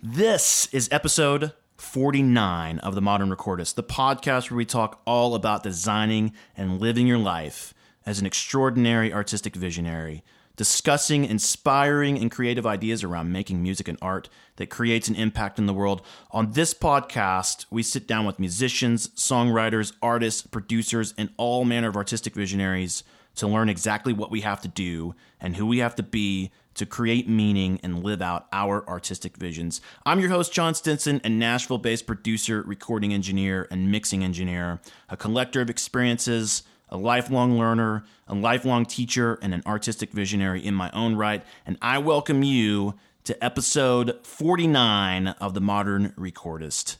This is episode 49 of The Modern Recordist, the podcast where we talk all about designing and living your life as an extraordinary artistic visionary, discussing inspiring and creative ideas around making music and art that creates an impact in the world. On this podcast, we sit down with musicians, songwriters, artists, producers, and all manner of artistic visionaries to learn exactly what we have to do and who we have to be to create meaning and live out our artistic visions. I'm your host, Jon Stinson, a Nashville based producer, recording engineer, and mixing engineer, a collector of experiences, a lifelong learner, a lifelong teacher, and an artistic visionary in my own right. And I welcome you to episode 49 of The Modern Recordist.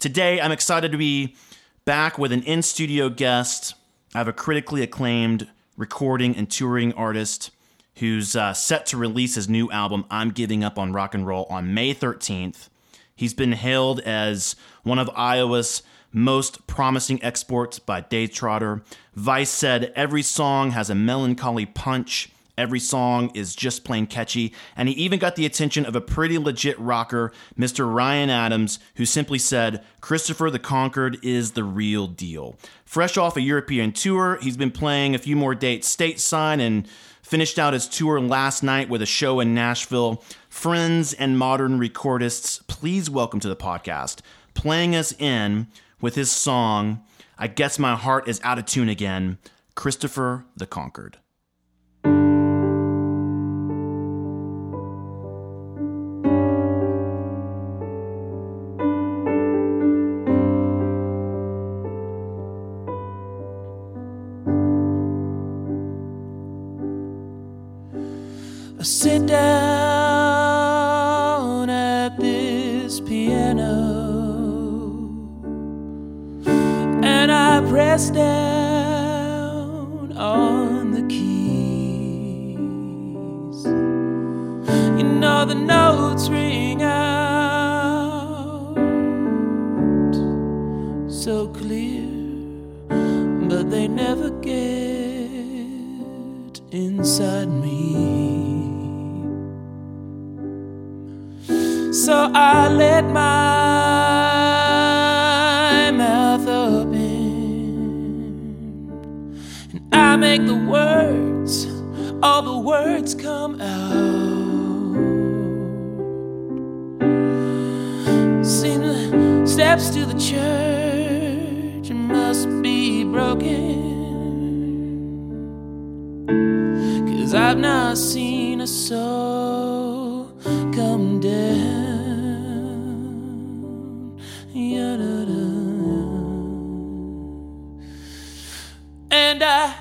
Today, I'm excited to be back with an in studio guest. I have a critically acclaimed recording and touring artist who's uh, set to release his new album, I'm Giving Up on Rock and Roll, on May 13th. He's been hailed as one of Iowa's most promising exports by Dave Trotter. Vice said every song has a melancholy punch. Every song is just plain catchy, and he even got the attention of a pretty legit rocker, Mr. Ryan Adams, who simply said, Christopher the Conquered is the real deal. Fresh off a European tour, he's been playing a few more dates stateside and Finished out his tour last night with a show in Nashville. Friends and modern recordists, please welcome to the podcast, playing us in with his song, I Guess My Heart is Out of Tune Again, Christopher the Conquered. Words come out. The steps to the church must be broken. Cause I've not seen a soul come down. And I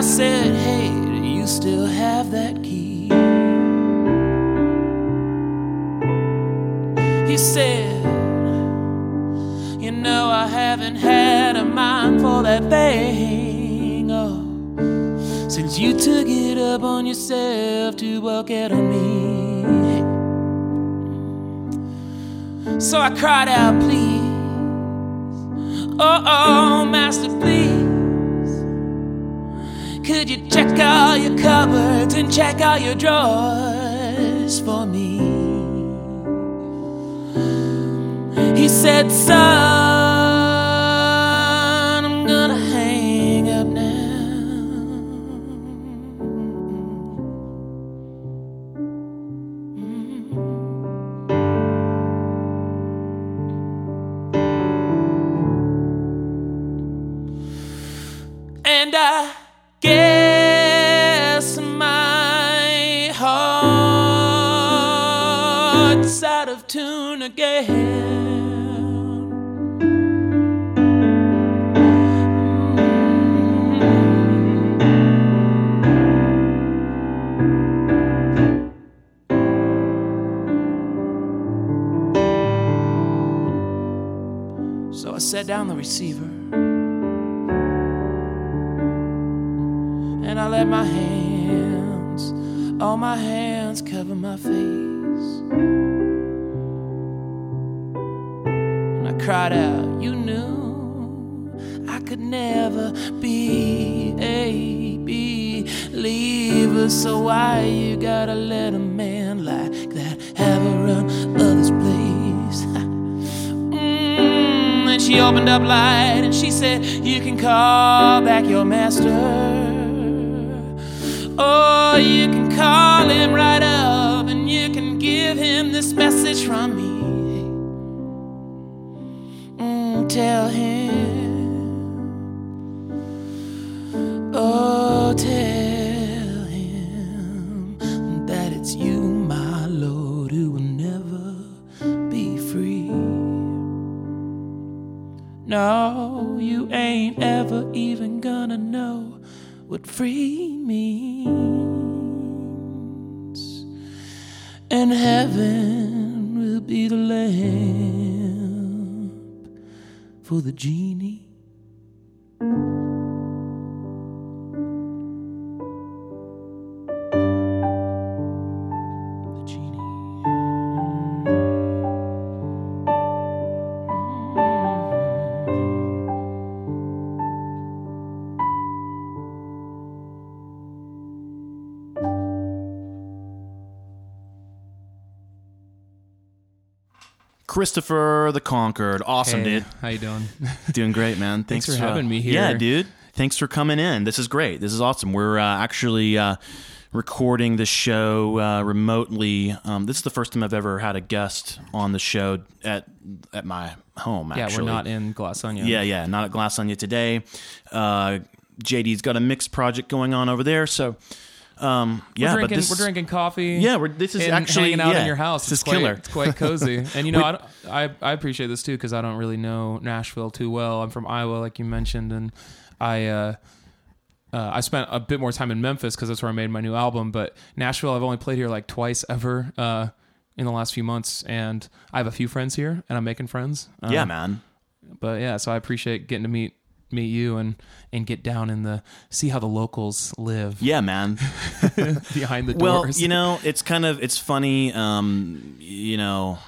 I said, Hey, do you still have that key? He said, You know, I haven't had a mind for that thing. Oh, since you took it up on yourself to walk out on me. So I cried out, please. Oh, oh, master, please. Could you check all your cupboards and check all your drawers for me? He said, son, Mm. So I set down the receiver and I let my hands, all my hands, cover my face. Cried out, You knew I could never be a believer. So why you gotta let a man like that have a run of this place? Mm, and she opened up light and she said, You can call back your master. Oh, you can call him right up and you can give him this message from me. Tell him, oh, tell him that it's you, my Lord, who will never be free. No, you ain't ever even gonna know what free means. And heaven will be the lamp for the genie. Christopher the Conquered. Awesome, Hey, dude. How you doing? Doing great, man. Thanks, Thanks for having me here. Yeah, dude. Thanks for coming in. This is great. This is awesome. We're uh, actually uh, recording the show uh, remotely. Um, this is the first time I've ever had a guest on the show at at my home. yeah, we're not in Glass Onion. Yeah, yeah, not at Glass Onion today. Uh, JD's got a mixed project going on over there, so um, we're yeah, drinking, but this we're drinking coffee. Yeah, we're, this is and actually hanging out yeah, in your house. This It's is quite, killer. It's quite cozy. And you know, I, don't- I I appreciate this too because I don't really know Nashville too well. I'm from Iowa, like you mentioned, and I. Uh, uh, I spent a bit more time in Memphis because that's where I made my new album. But Nashville, I've only played here like twice ever uh, in the last few months, and I have a few friends here, and I'm making friends. Uh, yeah, man. but yeah, so I appreciate getting to meet meet you and and get down in the see how the locals live Yeah, man. behind the doors. Well, you know, it's kind of it's funny. Um, you know,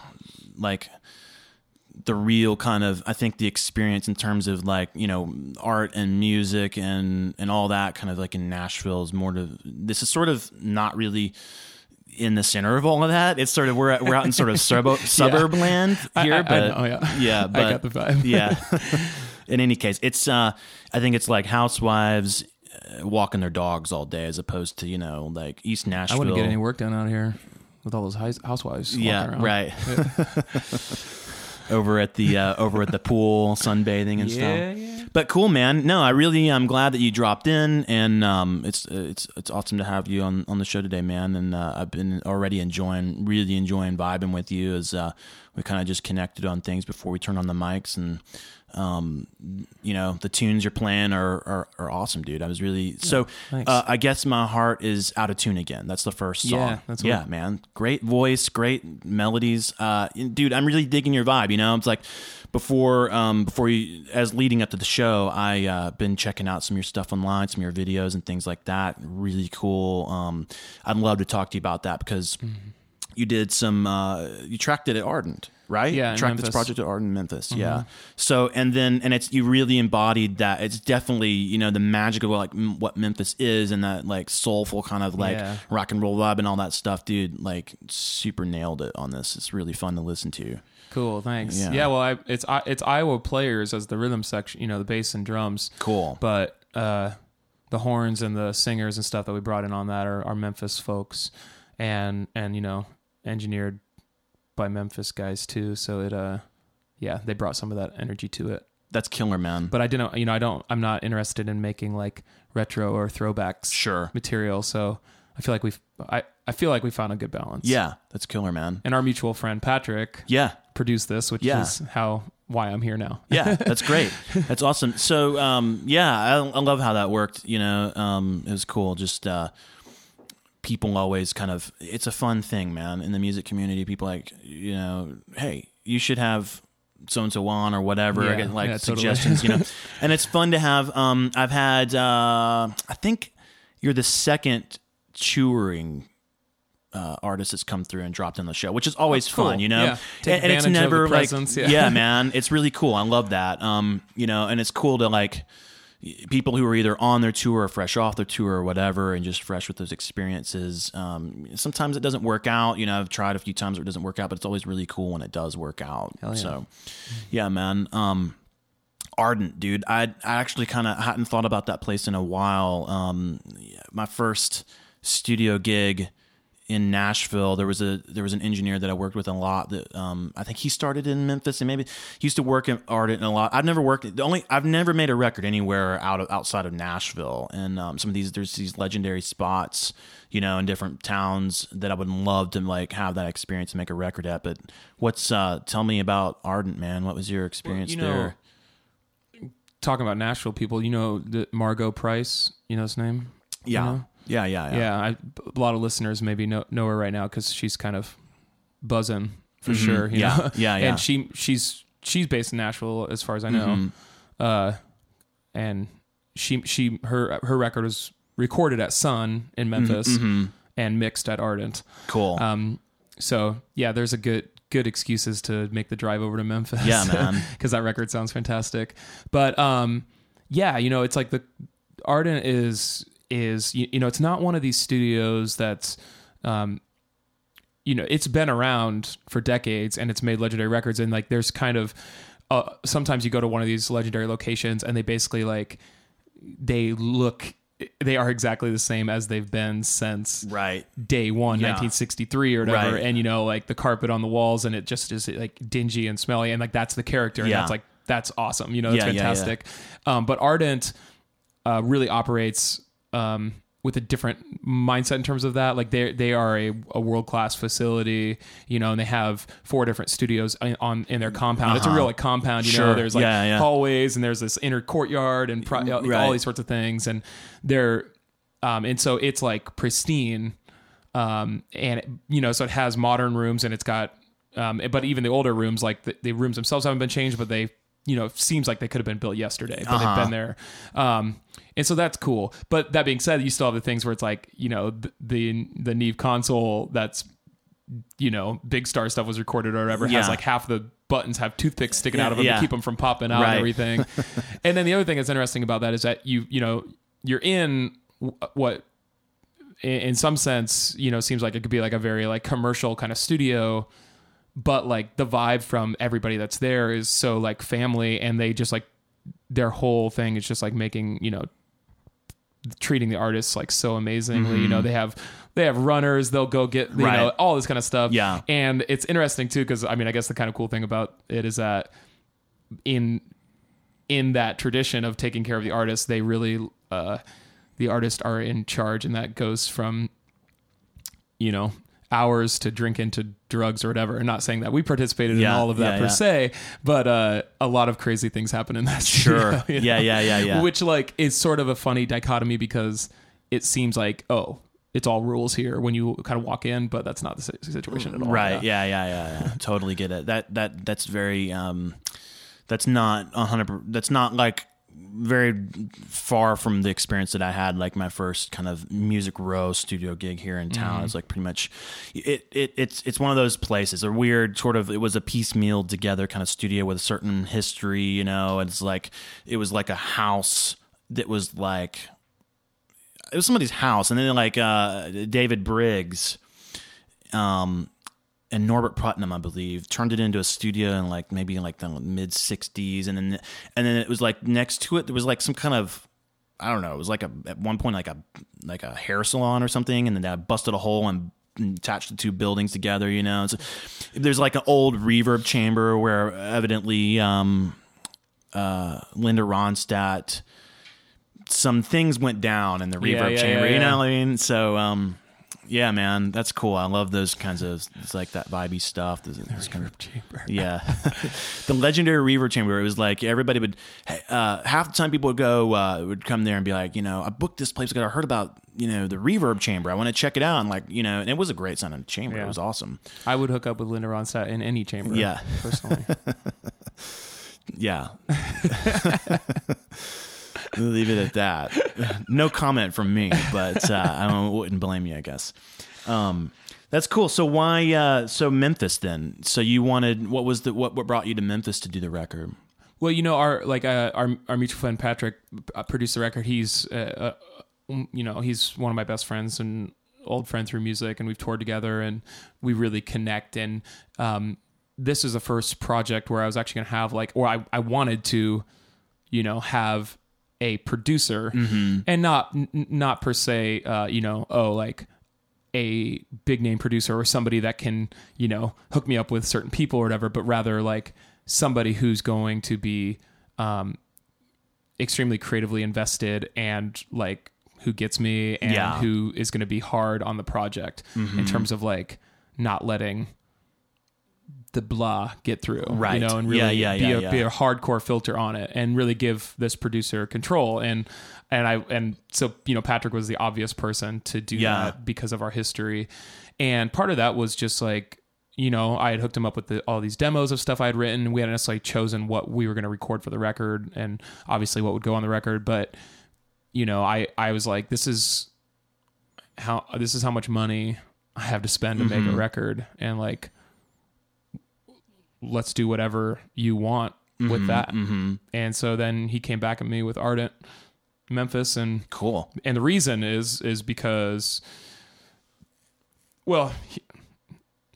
like the real kind of I think the experience in terms of like you know art and music and and all that kind of like in Nashville is more to this is sort of not really in the center of all of that. It's sort of we're we're out in sort of suburb suburb land here, I- I but know, yeah. yeah, I got the vibe. yeah. In any case, it's uh, I think it's like housewives uh, walking their dogs all day as opposed to you know like East Nashville. I wouldn't get any work done out here with all those housewives. Yeah, around. right. over at the uh, over at the pool, sunbathing and Yeah, stuff. yeah. But cool, man. No, I really I'm glad that you dropped in, and um, it's it's it's awesome to have you on on the show today, man. And uh, I've been already enjoying, really enjoying vibing with you as uh, we kind of just connected on things before we turned on the mics and. Um, you know the tunes you're playing are, are, are awesome, dude. I was really so. uh, I guess my heart is out of tune again. That's the first song. Yeah, that's yeah, man. Great voice, great melodies. Uh, dude, I'm really digging your vibe. You know, it's like before, um, before you, as leading up to the show, I uh, been checking out some of your stuff online, some of your videos and things like that. Really cool. Um, I'd love to talk to you about that because you did some, uh, you tracked it at Ardent. Right, Yeah, in tracked this project at Ardent, Memphis. Yeah, so and then and it's you really embodied that. It's definitely you know the magic of like m- what Memphis is and that like soulful kind of like Yeah. rock and roll vibe and all that stuff, dude. Like super nailed it on this. It's really fun to listen to. Cool, thanks. Yeah. Yeah, well, I, it's I- it's Iowa players as the rhythm section, you know, the bass and drums. Cool. But uh, the horns and the singers and stuff that we brought in on that are, are Memphis folks, and and you know, engineered by Memphis guys too. So it uh, yeah, they brought some of that energy to it. That's killer, man. But I didn't, you know, I don't, I'm not interested in making like retro or throwbacks sure. material. So I feel like we've, I, I feel like we found a good balance. Yeah, that's killer, man. And our mutual friend Patrick Yeah. produced this, which Yeah. is how why I'm here now. yeah, that's great. That's awesome. So, um, yeah, I, I love how that worked. You know, um, it was cool. Just uh, people always kind of, it's a fun thing, man. In the music community, people like, you know, hey, you should have so and so on or whatever. Yeah, get like yeah, totally. suggestions, you know. and it's fun to have. Um, I've had. Uh, I think you're the second touring. Uh, artist that's come through and dropped in the show, which is always cool. fun, you know. Yeah. And, and it's advantage of the never like, presence, yeah. yeah, man, it's really cool. I love that. Um, you know, and it's cool to like people who are either on their tour or fresh off their tour or whatever and just fresh with those experiences um, sometimes it doesn't work out. You know i've tried a few times where it doesn't work out but it's always really cool when it does work out. Yeah. so yeah man um, ardent dude i, I actually kind of hadn't thought about that place in a while. Um, my first studio gig in Nashville, there was a there was an engineer that I worked with a lot. That um, I think he started in Memphis and maybe he used to work in Ardent a lot. I've never worked the only I've never made a record anywhere out of outside of Nashville. And um, some of these there's these legendary spots, you know, in different towns that I would love to like have that experience and make a record at. But what's uh, tell me about Ardent, man? What was your experience you know, there? Talking about Nashville people, you know the Margo Price. You know his name. You Yeah. know? Yeah, yeah, yeah, yeah. I, a lot of listeners maybe know know her right now because she's kind of buzzing for sure. Mm-hmm. Yeah. know? Yeah, yeah. And she she's she's based in Nashville as far as I know. Mm-hmm. Uh, and she she her her record was recorded at Sun in Memphis and mixed at Ardent. Mm-hmm. Cool. Um, so yeah, there's a good good excuses to make the drive over to Memphis. Yeah, man. because that record sounds fantastic. But um, yeah, you know, it's like the Ardent is is you, you know, it's not one of these studios that's um, you know, it's been around for decades and it's made legendary records and like there's kind of uh, sometimes you go to one of these legendary locations and they basically like they look they are exactly the same as they've been since right. day one, Yeah. 1963 or whatever. Right. And you know, like the carpet on the walls and it just is like dingy and smelly. And like, that's the character. And Yeah. that's like, that's awesome. You know, yeah, yeah. fantastic. Um, but Ardent, uh, really operates, um, with a different mindset in terms of that. Like they they are a, a world class facility, you know, and they have four different studios in, on in their compound. It's a real like compound, you know. Uh-huh. There's like Yeah, yeah. hallways and there's this inner courtyard and pri- all Right. these sorts of things, and they're um, and so it's like pristine, um, and it, you know, so it has modern rooms and it's got, um, but even the older rooms, like the, the rooms themselves haven't been changed, but they, you know, seems like they could have been built yesterday, but Uh-huh. they've been there. Um, and so that's cool. But that being said, you still have the things where it's like, you know, the the, the Neve console that's, you know, big star stuff was recorded or whatever Yeah. has like half the buttons have toothpicks sticking out of them Yeah. to keep them from popping out Right. and everything. and then the other thing that's interesting about that is that you, you know, you're in what in some sense, you know, seems like it could be like a very like commercial kind of studio, but like the vibe from everybody that's there is so like family and they just like their whole thing is just like making, you know, treating the artists like so amazingly. You know, they have they have runners, they'll go get you know, Mm-hmm. All this kind of stuff. Yeah. And it's interesting too, because I mean, I guess the kind of cool thing about it is that in in that tradition of taking care of the artists, they really uh the artists are in charge and that goes from you know hours to drink into drugs or whatever and not saying that we participated in all of that yeah, per yeah. se but uh a lot of crazy things happen in that Sure. studio, you Yeah, know? yeah, yeah, yeah. which like is sort of a funny dichotomy because it seems like oh it's all rules here when you kind of walk in but that's not the situation at all Right. Yeah. Yeah. Yeah. Yeah. totally get it. That that that's very um, that's not a hundred. That's not like very far from the experience that I had. Like my first kind of music row studio gig here in town. It's like pretty much it. It it's it's one of those places. A weird sort of. It was a piecemeal together kind of studio with a certain history. You know, and it's like it was like a house that was like it was somebody's house, and then like uh, David Briggs, um, and Norbert Putnam, I believe, turned it into a studio in like maybe in like the mid '60s, and then and then it was like next to it there was like some kind of I don't know, it was like a at one point like a like a hair salon or something, and then I busted a hole and attached the two buildings together. You know, so there's like an old reverb chamber where evidently um, uh, Linda Ronstadt some things went down in the reverb Yeah, yeah, chamber. yeah, You know what I mean? So, um, yeah, man, that's cool. I love those kinds of it's like that vibey stuff. This, this kind of, yeah, the legendary reverb chamber. It was like everybody would uh, half the time people would go uh, would come there and be like, you know, I booked this place because I heard about you know the reverb chamber. I want to check it out. And like you know, and it was a great sounding chamber. Yeah. It was awesome. I would hook up with Linda Ronstadt in any chamber. Yeah. personally. yeah. Leave it at that. No comment from me, but uh, I wouldn't blame you, I guess. Um, that's cool. So why? Uh, so Memphis then? So you wanted what was the what? What brought you to Memphis to do the record? Well, you know, our like uh, our our mutual friend Patrick uh, produced the record. He's uh, uh, you know he's one of my best friends and old friend through music, and we've toured together, and we really connect. And um, this is the first project where I was actually going to have like, or I I wanted to, you know, have a producer, and not n- not per se, uh, you know, oh like a big name producer or somebody that can you know hook me up with certain people or whatever but rather like somebody who's going to be um extremely creatively invested and like who gets me and Yeah. who is going to be hard on the project in terms of like not letting the blah get through Right. you know and really Yeah, yeah, be, yeah, a, be a hardcore filter on it and really give this producer control. And and I and so you know Patrick was the obvious person to do that because of our history. And part of that was just like you know I had hooked him up with the, all these demos of stuff I had written. We hadn't necessarily chosen what we were going to record for the record and obviously what would go on the record. But you know I I was like this is how this is how much money I have to spend to Mm-hmm. make a record. And like let's do whatever you want Mm-hmm, with that. And so then he came back at me with Ardent Memphis and Cool. and the reason is is because well he,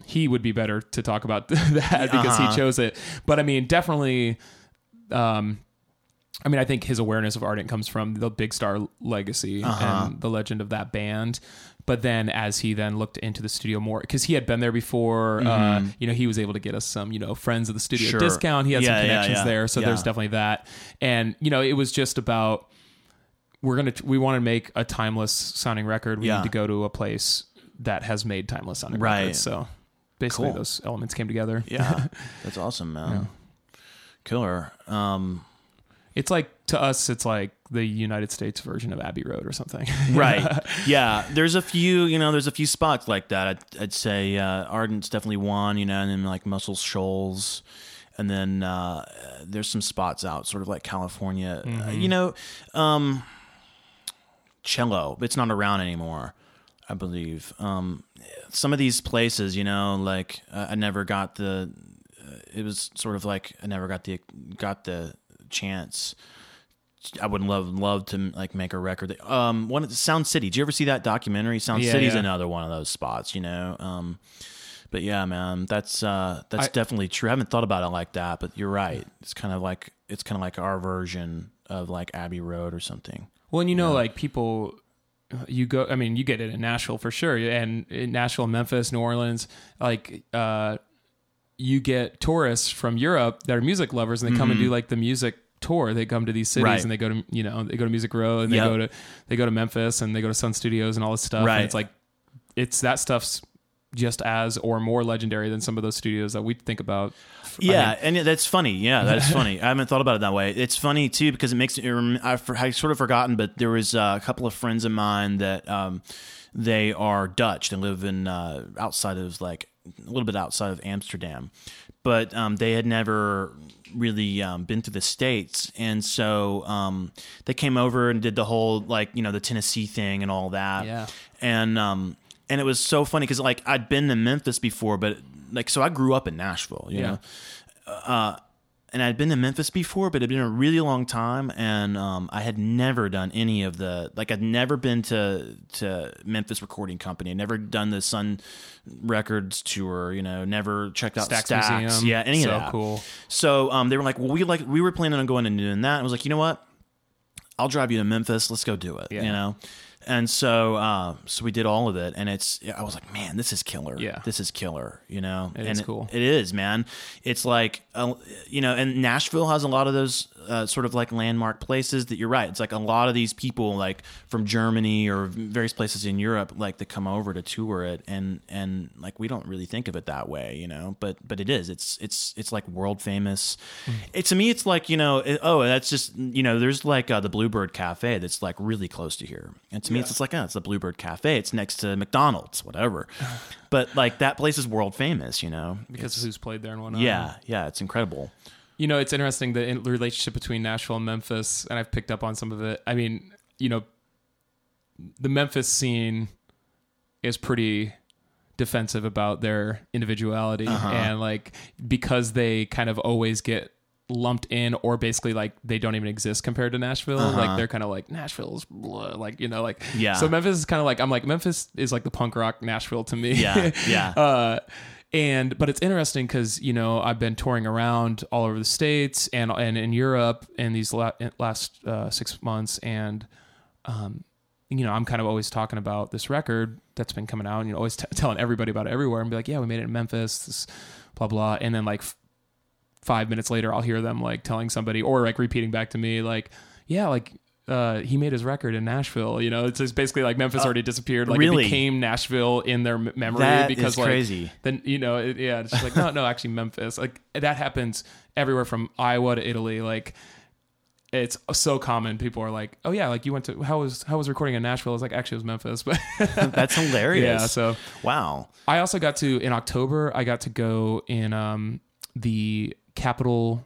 he would be better to talk about that because Uh-huh. he chose it. But I mean definitely um I mean, I think his awareness of Ardent comes from the Big Star legacy Uh-huh. and the legend of that band. But then, as he then looked into the studio more, because he had been there before, uh, you know, he was able to get us some, you know, friends of the studio Mm-hmm. Sure. discount. He had Yeah, some connections yeah. there, so there's definitely that. And you know, it was just about we're gonna we want to make a timeless sounding record. We need to go to a place that has made timeless sounding Right. records. So basically, Cool. those elements came together. Yeah. That's awesome, man. Killer. Um, It's like to us, it's like the United States version of Abbey Road or something. right. Yeah. There's a few you know there's a few spots like that. I'd, I'd say uh, ardent's definitely one you know and then like muscle shoals. And then uh, there's some spots out sort of like california. Uh, you know um cello it's not around anymore i believe. Um some of these places you know like uh, i never got the uh, it was sort of like i never got the got the chance I would love love to like make a record. Um, one of the Sound City. Did you ever see that documentary? Sound Yeah, City's yeah. another one of those spots, you know. Um, but yeah, man, that's uh, that's I- definitely true. I haven't thought about it like that, but you're right. It's kind of like it's kind of like our version of like Abbey Road or something. Well, and you know, like people, you go. I mean, you get it in Nashville for sure, and in Nashville, Memphis, New Orleans, like uh, you get tourists from Europe that are music lovers, and they come and do like the music tour. They come to these cities. Right. and they go to you know they go to Music Row, and they Yep. go to they go to Memphis, and they go to Sun Studios, and all this stuff. Right. And it's like it's that stuff's just as or more legendary than some of those studios that we think about. I Yeah, and that's funny. Yeah, that's funny. I haven't thought about it that way. It's funny too because it makes it. I've I've sort of forgotten, but there was uh, a couple of friends of mine that um, they are Dutch. They live in uh, outside of like a little bit outside of Amsterdam, but um, they had never really um, been to the states, and so um, they came over and did the whole like you know the Tennessee thing and all that. Yeah. and um, and it was so funny because like I'd been to Memphis before, but like so I grew up in Nashville, you Yeah. know and I'd been to Memphis before, but it'd been a really long time, and um, I had never done any of the like I'd never been to to Memphis Recording Company, never done the Sun Records tour, you know, never checked out Stax Stax, Museum. yeah, any So of that. cool. So um, they were like, well, we like we were planning on going and doing that. I was like, you know what? I'll drive you to Memphis. Let's go do it. Yeah. You know. And so, uh, so we did all of it, and it's. I was like, man, this is killer. Yeah. this is killer. You know, It and is cool. It is, man. It's like, uh, you know, and Nashville has a lot of those uh, sort of like landmark places that you're right. It's like a lot of these people, like from Germany or various places in Europe, like that come over to tour it, and and like we don't really think of it that way, you know. But but it is. It's it's it's like world famous. Hmm. It to me, it's like you know, it, oh, that's just you know, there's like uh, the Bluebird Cafe that's like really close to here, and to me, it's just like oh, it's the Bluebird Cafe. It's next to McDonald's, whatever. but like that place is world famous, you know. because of who's played there and whatnot. Yeah, yeah, it's incredible. You know, it's interesting the relationship between Nashville and Memphis, and I've picked up on some of it. I mean, you know, the Memphis scene is pretty defensive about their individuality Uh-huh. and like because they kind of always get lumped in or basically like they don't even exist compared to Nashville like they're kind of like Nashville's blah, like you know like Uh-huh. Yeah. so Memphis is kind of like I'm like Memphis is like the punk rock Nashville to me Yeah, yeah. uh, and but it's interesting because you know I've been touring around all over the states and and in Europe in these la- last uh, six months, and um, you know I'm kind of always talking about this record that's been coming out, and you know always t- telling everybody about it everywhere, and be like, yeah, we made it in Memphis, this, blah blah, and then like f- five minutes later, I'll hear them like telling somebody or like repeating back to me like, yeah, like. Uh, he made his record in Nashville. You know, it's just basically like Memphis already disappeared. Like Uh, really? it became Nashville in their memory That because like crazy. then you know it, yeah it's just like no no actually memphis like that happens everywhere from iowa to italy like it's so common people are like oh yeah like you went to how was how was recording in nashville it's like actually it was memphis but That's hilarious. yeah so wow. i also got to in october i got to go in um the capitol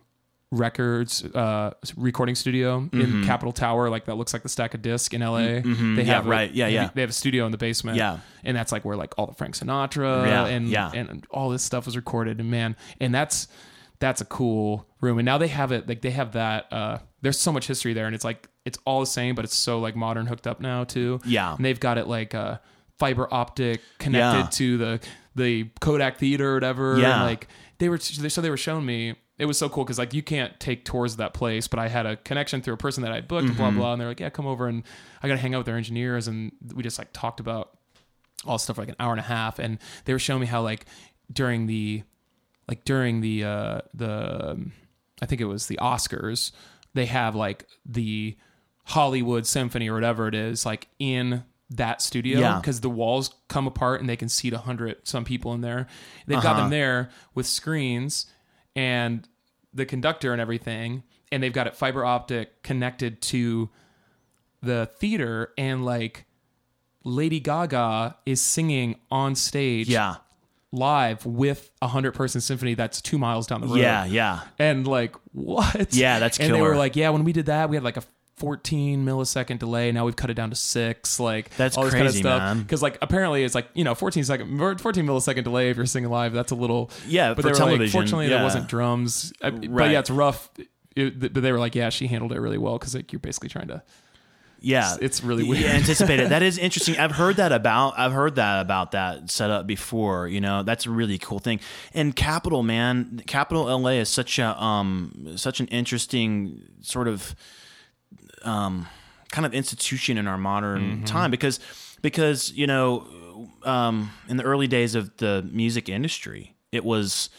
records uh recording studio in capitol tower like that looks like the stack of disc in la they Mm-hmm. Yeah, have a- right. Yeah, yeah. they have a studio in the basement Yeah. and that's like where like all the Frank Sinatra Yeah, and yeah. and all this stuff was recorded and man and that's that's a cool room and now they have it like they have that uh there's so much history there and it's like it's all the same but it's so like modern hooked up now too Yeah. and they've got it like uh fiber optic connected Yeah. to the the Kodak Theater or whatever Yeah. and like they were so they were showing me it was so cool because like you can't take tours of that place, but I had a connection through a person that I booked, Mm-hmm. blah blah, and they're like, yeah, come over and I got to hang out with their engineers, and we just like talked about all stuff for like an hour and a half, and they were showing me how like during the like during the uh the um, I think it was the Oscars, they have like the Hollywood Symphony or whatever it is like in that studio Yeah. because the walls come apart and they can seat a hundred some people in there. They've got Uh-huh. them there with screens and the conductor and everything, and they've got it fiber optic connected to the theater and like Lady Gaga is singing on stage Yeah. live with a hundred person symphony that's two miles down the road. Yeah. Yeah. And like what? Yeah, that's and they killer. were like, yeah, when we did that, we had like a 14 millisecond delay. Now we've cut it down to six. Like That's all this crazy, kind of stuff. Because like apparently it's like you know 14 second, 14 millisecond delay if you're singing live. That's a little Yeah, But they were television, like, fortunately yeah. there wasn't drums. I- But yeah, it's rough. It- but they were like, yeah, she handled it really well because like you're basically trying to. Yeah, It's really You weird. anticipate it. That is interesting. I've heard that about. I've heard that about that setup before. You know, that's a really cool thing. And Capitol, man, Capitol LA is such a um such an interesting sort of um kind of institution in our modern Mm-hmm. time because because you know um in the early days of the music industry it was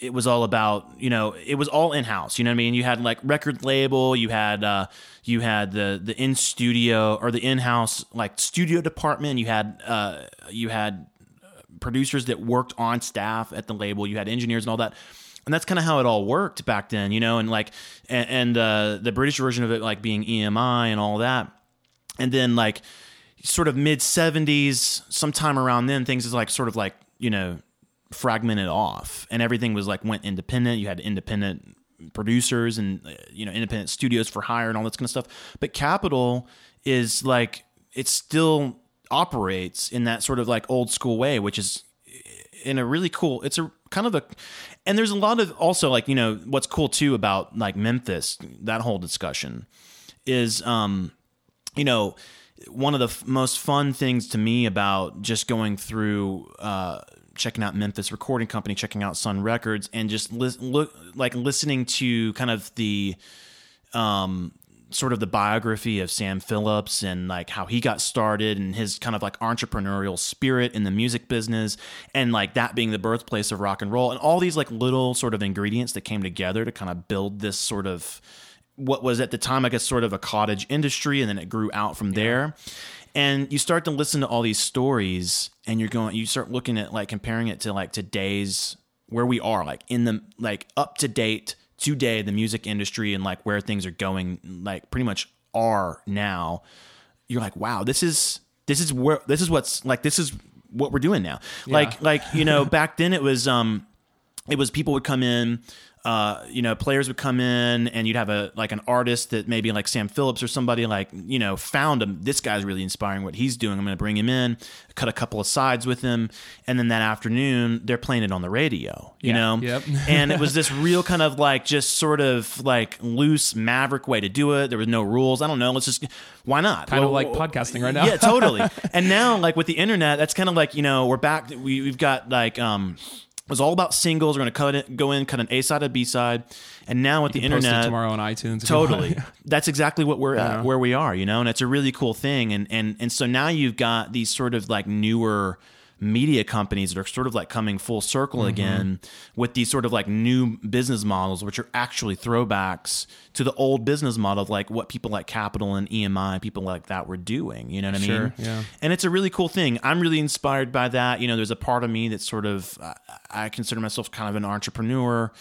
it was all about you know it was all in house you know what I mean you had like record label you had uh you had the the in studio or the in house like studio department you had uh you had producers that worked on staff at the label you had engineers and all that and that's kind of how it all worked back then you know and like and, and uh the british version of it like being emi and all that. And then like sort of mid 70s sometime around then things is like sort of like you know fragmented off. And everything was like went independent. You had independent producers and uh, you know independent studios for hire and all this kind of stuff. But Capitol is like it still operates in that sort of like old school way which is in a really cool it's a kind of a and there's a lot of also like you know what's cool too about like memphis that whole discussion is um you know one of the f- most fun things to me about just going through uh checking out memphis recording company checking out sun records and just lis- look like listening to kind of the um sort of the biography of Sam Phillips and like how he got started and his kind of like entrepreneurial spirit in the music business and like that being the birthplace of rock and roll and all these like little sort of ingredients that came together to kind of build this sort of what was at the time I guess sort of a cottage industry and then it grew out from there. And you start to listen to all these stories and you're going you start looking at like comparing it to like today's where we are like in the like up to date today the music industry and like where things are going like pretty much are now you're like wow this is this is where this is what's like this is what we're doing now. Like like you know back then it was um it was people would come in uh, you know, players would come in and you'd have a like an artist that maybe like Sam Phillips or somebody like, you know, found him. This guy's really inspiring what he's doing. I'm going to bring him in, cut a couple of sides with him. And then that afternoon, they're playing it on the radio, you Yeah. know? Yep. and it was this real kind of like just sort of like loose maverick way to do it. There was no rules. I don't know. Let's just, why not? Kind of Well, like podcasting right now. Yeah, totally. and now, like with the internet, that's kind of like you know we're back. We, we've got like um, it was all about singles. We're gonna cut it, go in, cut an A side, a B side, and now with the Post it internet, tomorrow on iTunes. you totally. That's exactly what we're at, where we are, you know, and it's a really cool thing. And and and so now you've got these sort of like newer media companies that are sort of like coming full circle Mm-hmm. again with these sort of like new business models, which are actually throwbacks to the old business model of like what people like Capitol and EMI, people like that were doing. You know what I Sure, mean? yeah. And it's a really cool thing. I'm really inspired by that. You know, there's a part of me that's sort of uh, I consider myself kind of an entrepreneur,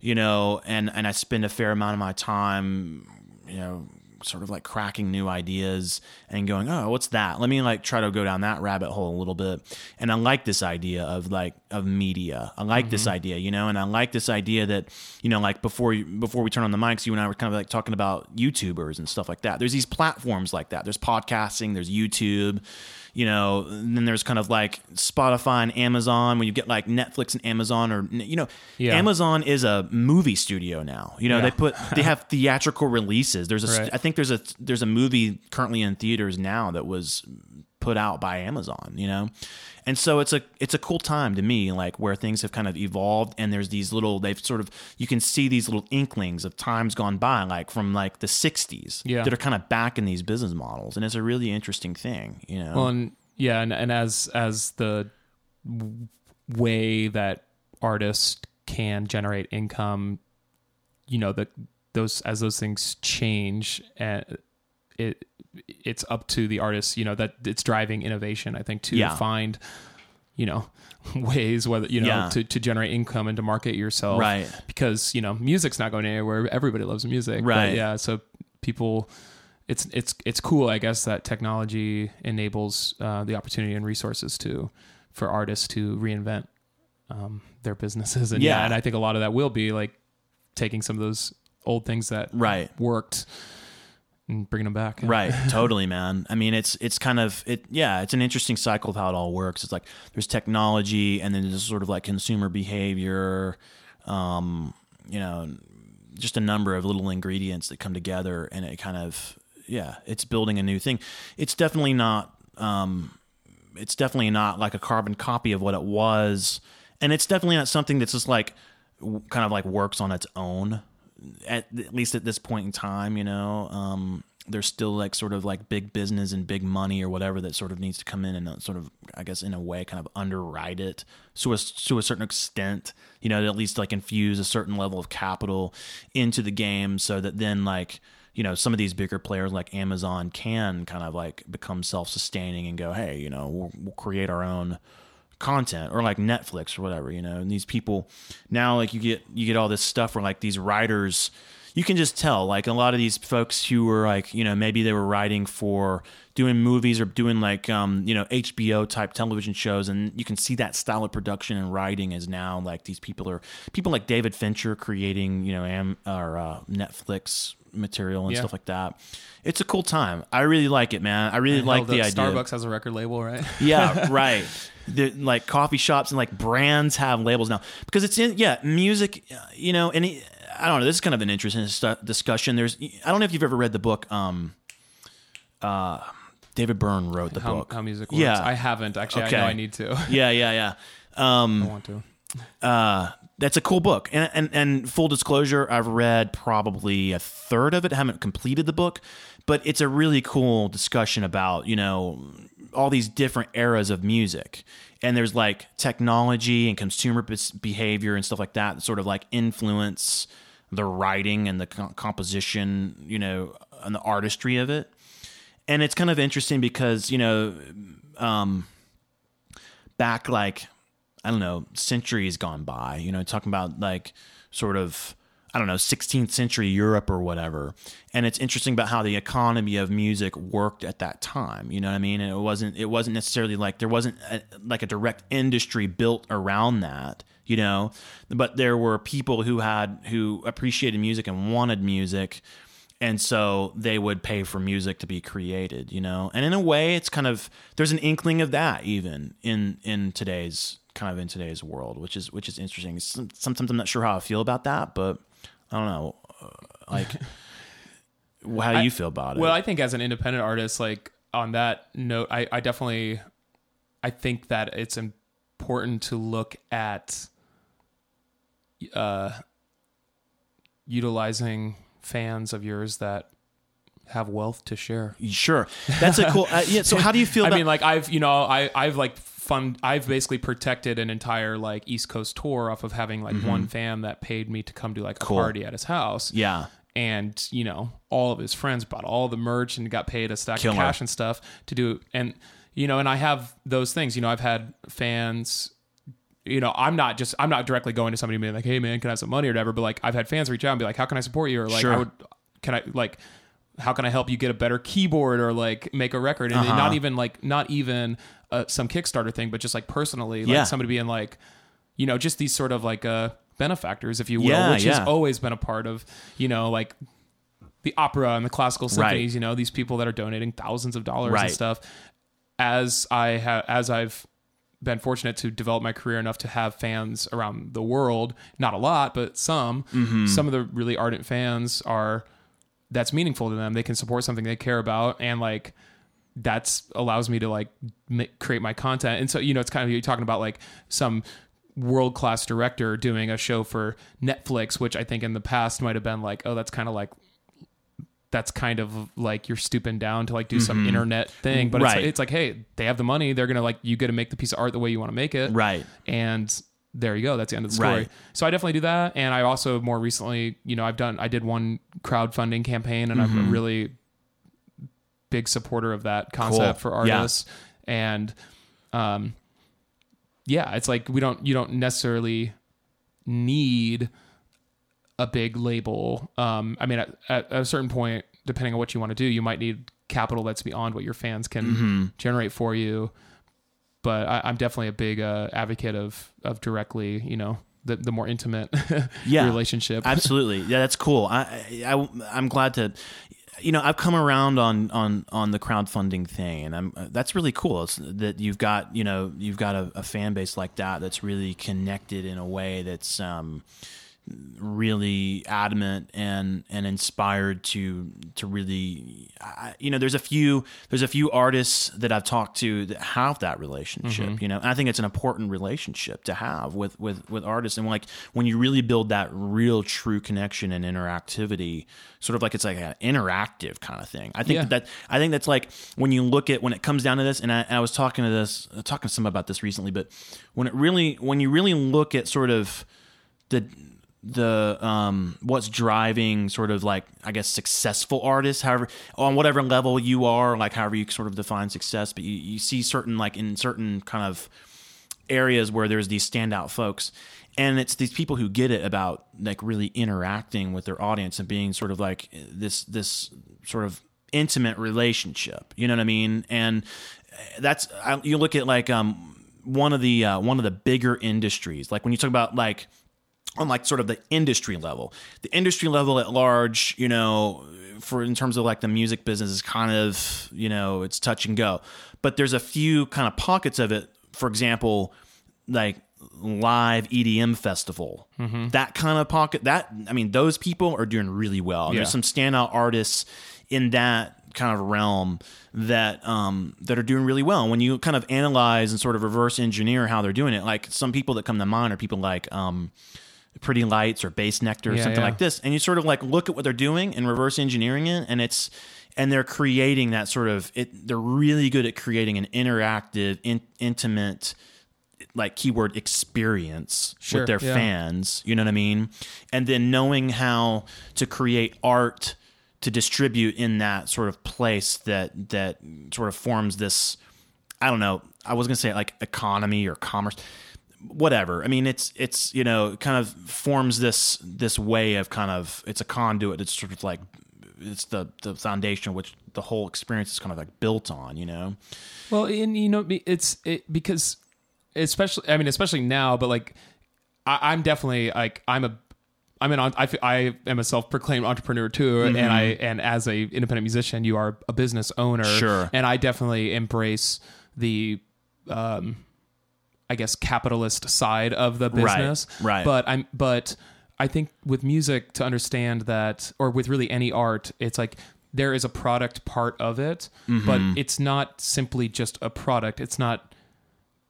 you know, and and I spend a fair amount of my time, you know, sort of like cracking new ideas and going, "Oh, what's that? Let me like try to go down that rabbit hole a little bit." And I like this idea of like of media. I like this mm-hmm. idea, you know, and I like this idea that, you know, like before before we turn on the mics, you and I were kind of like talking about YouTubers and stuff like that. There's these platforms like that. There's podcasting, there's YouTube, you know, then there's kind of like Spotify and Amazon when you get like Netflix and Amazon or you know, Yeah. Amazon is a movie studio now. You know, Yeah. they put they have theatrical releases. There's a Right. I think there's a there's a movie currently in theaters now that was put out by Amazon, you know. And so it's a it's a cool time to me like where things have kind of evolved and there's these little they've sort of you can see these little inklings of times gone by like from like the 60s Yeah. that are kind of back in these business models and it's a really interesting thing, you know. Well, and yeah, and, and as as the way that artists can generate income, you know, the those as those things change, and it it's up to the artists, you know, that it's driving innovation. I think to Yeah. find, you know, ways whether you know Yeah. to, to generate income and to market yourself, Right. Because you know, music's not going anywhere. Everybody loves music, but Right. yeah, so people it's it's it's cool, I guess, that technology enables uh, the opportunity and resources to for artists to reinvent um, their businesses, and yeah. Yeah. and I think a lot of that will be like taking some of those old things that Right. worked and bringing them back. Right, totally, man. I mean, it's it's kind of it. Yeah, it's an interesting cycle of how it all works. It's like there's technology, and then there's sort of like consumer behavior. Um, you know, just a number of little ingredients that come together, and it kind of yeah, it's building a new thing. It's definitely not. Um, it's definitely not like a carbon copy of what it was, and it's definitely not something that's just like kind of like works on its own at, at least at this point in time, you know, um, there's still like sort of like big business and big money or whatever that sort of needs to come in and uh, sort of, I guess, in a way, kind of underwrite it to a, to a certain extent, you know, to at least like infuse a certain level of capital into the game so that then like, you know, some of these bigger players like Amazon can kind of like become self sustaining and go, hey, you know, we'll, we'll create our own content or like Netflix or whatever, you know. And these people now like you get you get all this stuff where like these writers you can just tell like a lot of these folks who were like, you know, maybe they were writing for doing movies or doing like um, you know, HBO type television shows and you can see that style of production and writing is now like these people are people like David Fincher creating, you know, am or uh, Netflix material and Yeah. stuff like that. It's a cool time. I really like it, man. I really like Hell, the idea. Starbucks has a record label, right? Yeah, right. The, like coffee shops and like brands have labels now because it's in yeah music, uh, you know, and it, I don't know. This is kind of an interesting stu- discussion. There's I don't know if you've ever read the book. Um, uh, David Byrne wrote the how, book. how music works. Yeah. I haven't actually. Okay. I know I need to. yeah, yeah, yeah. Um, I want to. uh, that's a cool book. And, and and full disclosure, I've read probably a third of it. I haven't completed the book, but it's a really cool discussion about you know all these different eras of music. And there's like technology and consumer behavior and stuff like that that sort of like influence the writing and the co- composition, you know, and the artistry of it. And it's kind of interesting because you know, um, back like I don't know, centuries gone by, you know, talking about like sort of I don't know, 16th century Europe or whatever. And it's interesting about how the economy of music worked at that time, you know what I mean? And it wasn't it wasn't necessarily like there wasn't a, like a direct industry built around that. you know. But there were people who had who appreciated music and wanted music, and so they would pay for music to be created, you know. And in a way, it's kind of there's an inkling of that even in in today's kind of in today's world, which is which is interesting. Sometimes I'm not sure how I feel about that, but I don't know, uh, like. How do you feel about it? Well, I think as an independent artist, like on that note, I, I definitely, I think that it's important to look at, uh, utilizing fans of yours that have wealth to share. Sure, that's a cool. Uh, yeah. So, how do you feel? I about, mean, like I've, you know, I, I've like fund, I've basically protected an entire like East Coast tour off of having like one fan that paid me to come do like a Mm-hmm. Cool. party at his house. yeah, and you know all of his friends bought all the merch and got paid a stack Killer. of cash and stuff to do and you know and i have those things you know i've had fans you know i'm not just i'm not directly going to somebody and being like hey man can i have some money or whatever but like i've had fans reach out and be like how can i support you or like Sure. i would can i like how can i help you get a better keyboard or like make a record and Uh-huh. not even like not even uh, some kickstarter thing but just like personally like Yeah. somebody being like you know just these sort of like uh benefactors if you will Yeah, which has always been a part of you know like the opera and the classical symphonies, you know, these people that are donating thousands of dollars Right. and stuff. As I have, as I've been fortunate to develop my career enough to have fans around the world, not a lot, but some. Mm-hmm. Some of the really ardent fans are that's meaningful to them. They can support something they care about, and like that's allows me to like ma- create my content. And so you know, it's kind of you're talking about like some world class director doing a show for Netflix, which I think in the past might have been like, oh, that's kind of like that's kind of like you're stooping down to like do some internet thing. But Mm-hmm. Right. it's, it's like, hey, they have the money. They're gonna like you get to make the piece of art the way you want to make it, right. and there you go. That's the end of the story. Right. So I definitely do that, and I also more recently, you know, I've done I did one crowdfunding campaign, and I'm Mm-hmm. a really big supporter of that concept Cool. for Yeah. artists, and um, yeah, it's like we don't you don't necessarily need a big label. Um, I mean, at, at a certain point, depending on what you want to do, you might need capital that's beyond what your fans can Mm-hmm. generate for you. But I, I'm definitely a big uh, advocate of of directly, you know, the the more intimate Yeah. relationship. Absolutely. Yeah, that's cool. I, I I'm glad to you know, I've come around on on on the crowdfunding thing and I'm uh, that's really cool. It's that you've got, you know, you've got a, a fan base like that that's really connected in a way that's um really adamant and and inspired to to really I, you know there's a few there's a few artists that I've talked to that have that relationship mm-hmm. you know and I think it's an important relationship to have with with with artists. And like when you really build that real true connection and interactivity sort of like it's like an interactive kind of thing. I think Yeah. that I think that's like when you look at when it comes down to this and I, and I was talking to this talking to some about this recently but when it really when you really look at sort of the the um what's driving sort of like I guess successful artists however on whatever level you are like however you sort of define success but you, you see certain like in certain kind of areas where there's these standout folks and it's these people who get it about like really interacting with their audience and being sort of like this this sort of intimate relationship you know what i mean? And that's I, you look at like um one of the uh, one of the bigger industries like when you talk about like on like sort of the industry level. The industry level at large, you know, for in terms of like the music business is kind of, you know, it's touch and go. But there's a few kind of pockets of it. For example, like live EDM festival. That kind of pocket that I mean, those people are doing really well. Yeah. There's some standout artists in that kind of realm that um that are doing really well. When you kind of analyze and sort of reverse engineer how they're doing it, like some people that come to mind are people like um Pretty Lights or Bassnectar or Yeah, something yeah. like this, and you sort of like look at what they're doing and reverse engineering it, and it's and they're creating that sort of it. They're really good at creating an interactive, in, intimate, like keyword experience Sure, with their yeah. fans. You know what I mean? And then knowing how to create art to distribute in that sort of place that that sort of forms this. I don't know. I was gonna say like economy or commerce whatever. I mean, it's it's you know kind of forms this this way of kind of it's a conduit. It's sort of like it's the the foundation which the whole experience is kind of like built on. You know, Well, and you know, it's it because especially I mean, especially now, but like I, I'm definitely like I'm a I'm an I, I am a self-proclaimed entrepreneur too, and I and as a independent musician, you are a business owner. Sure. and I definitely embrace the, um, I guess capitalist side of the business. right. right. But I'm but I think with music to understand that, or with really any art, it's like there is a product part of it, Mm-hmm. but it's not simply just a product. It's not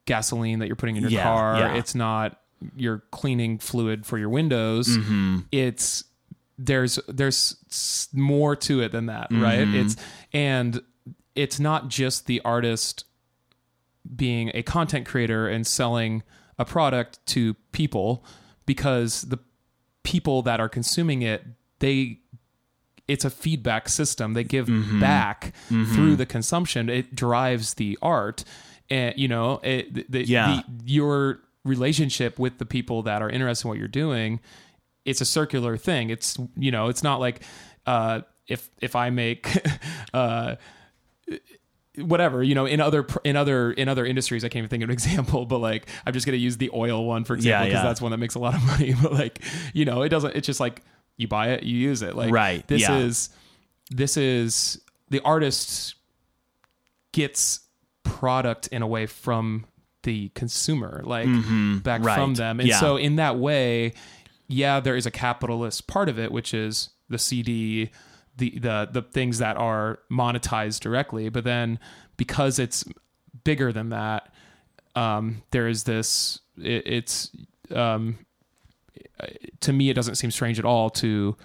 gasoline that you're putting in your Yeah, car. yeah. It's not your cleaning fluid for your windows. Mm-hmm. It's there's there's more to it than that, Mm-hmm. right? It's and it's not just the artist being a content creator and selling a product to people because the people that are consuming it they it's a feedback system. They give Mm-hmm. back through the consumption. It drives the art. And you know it, the, Yeah. the, your relationship with the people that are interested in what you're doing it's a circular thing. It's you know it's not like uh if if i make uh whatever you know in other in other in other industries i can't even think of an example but like i'm just going to use the oil one for example because yeah. that's one that makes a lot of money but like you know it doesn't it's just like you buy it you use it like Right, this yeah. is this is the artist gets product in a way from the consumer like back Mm-hmm. right, from them and yeah. so in that way yeah there is a capitalist part of it which is the cd the the the things that are monetized directly but then because it's bigger than that um there is this it, it's um to me it doesn't seem strange at all to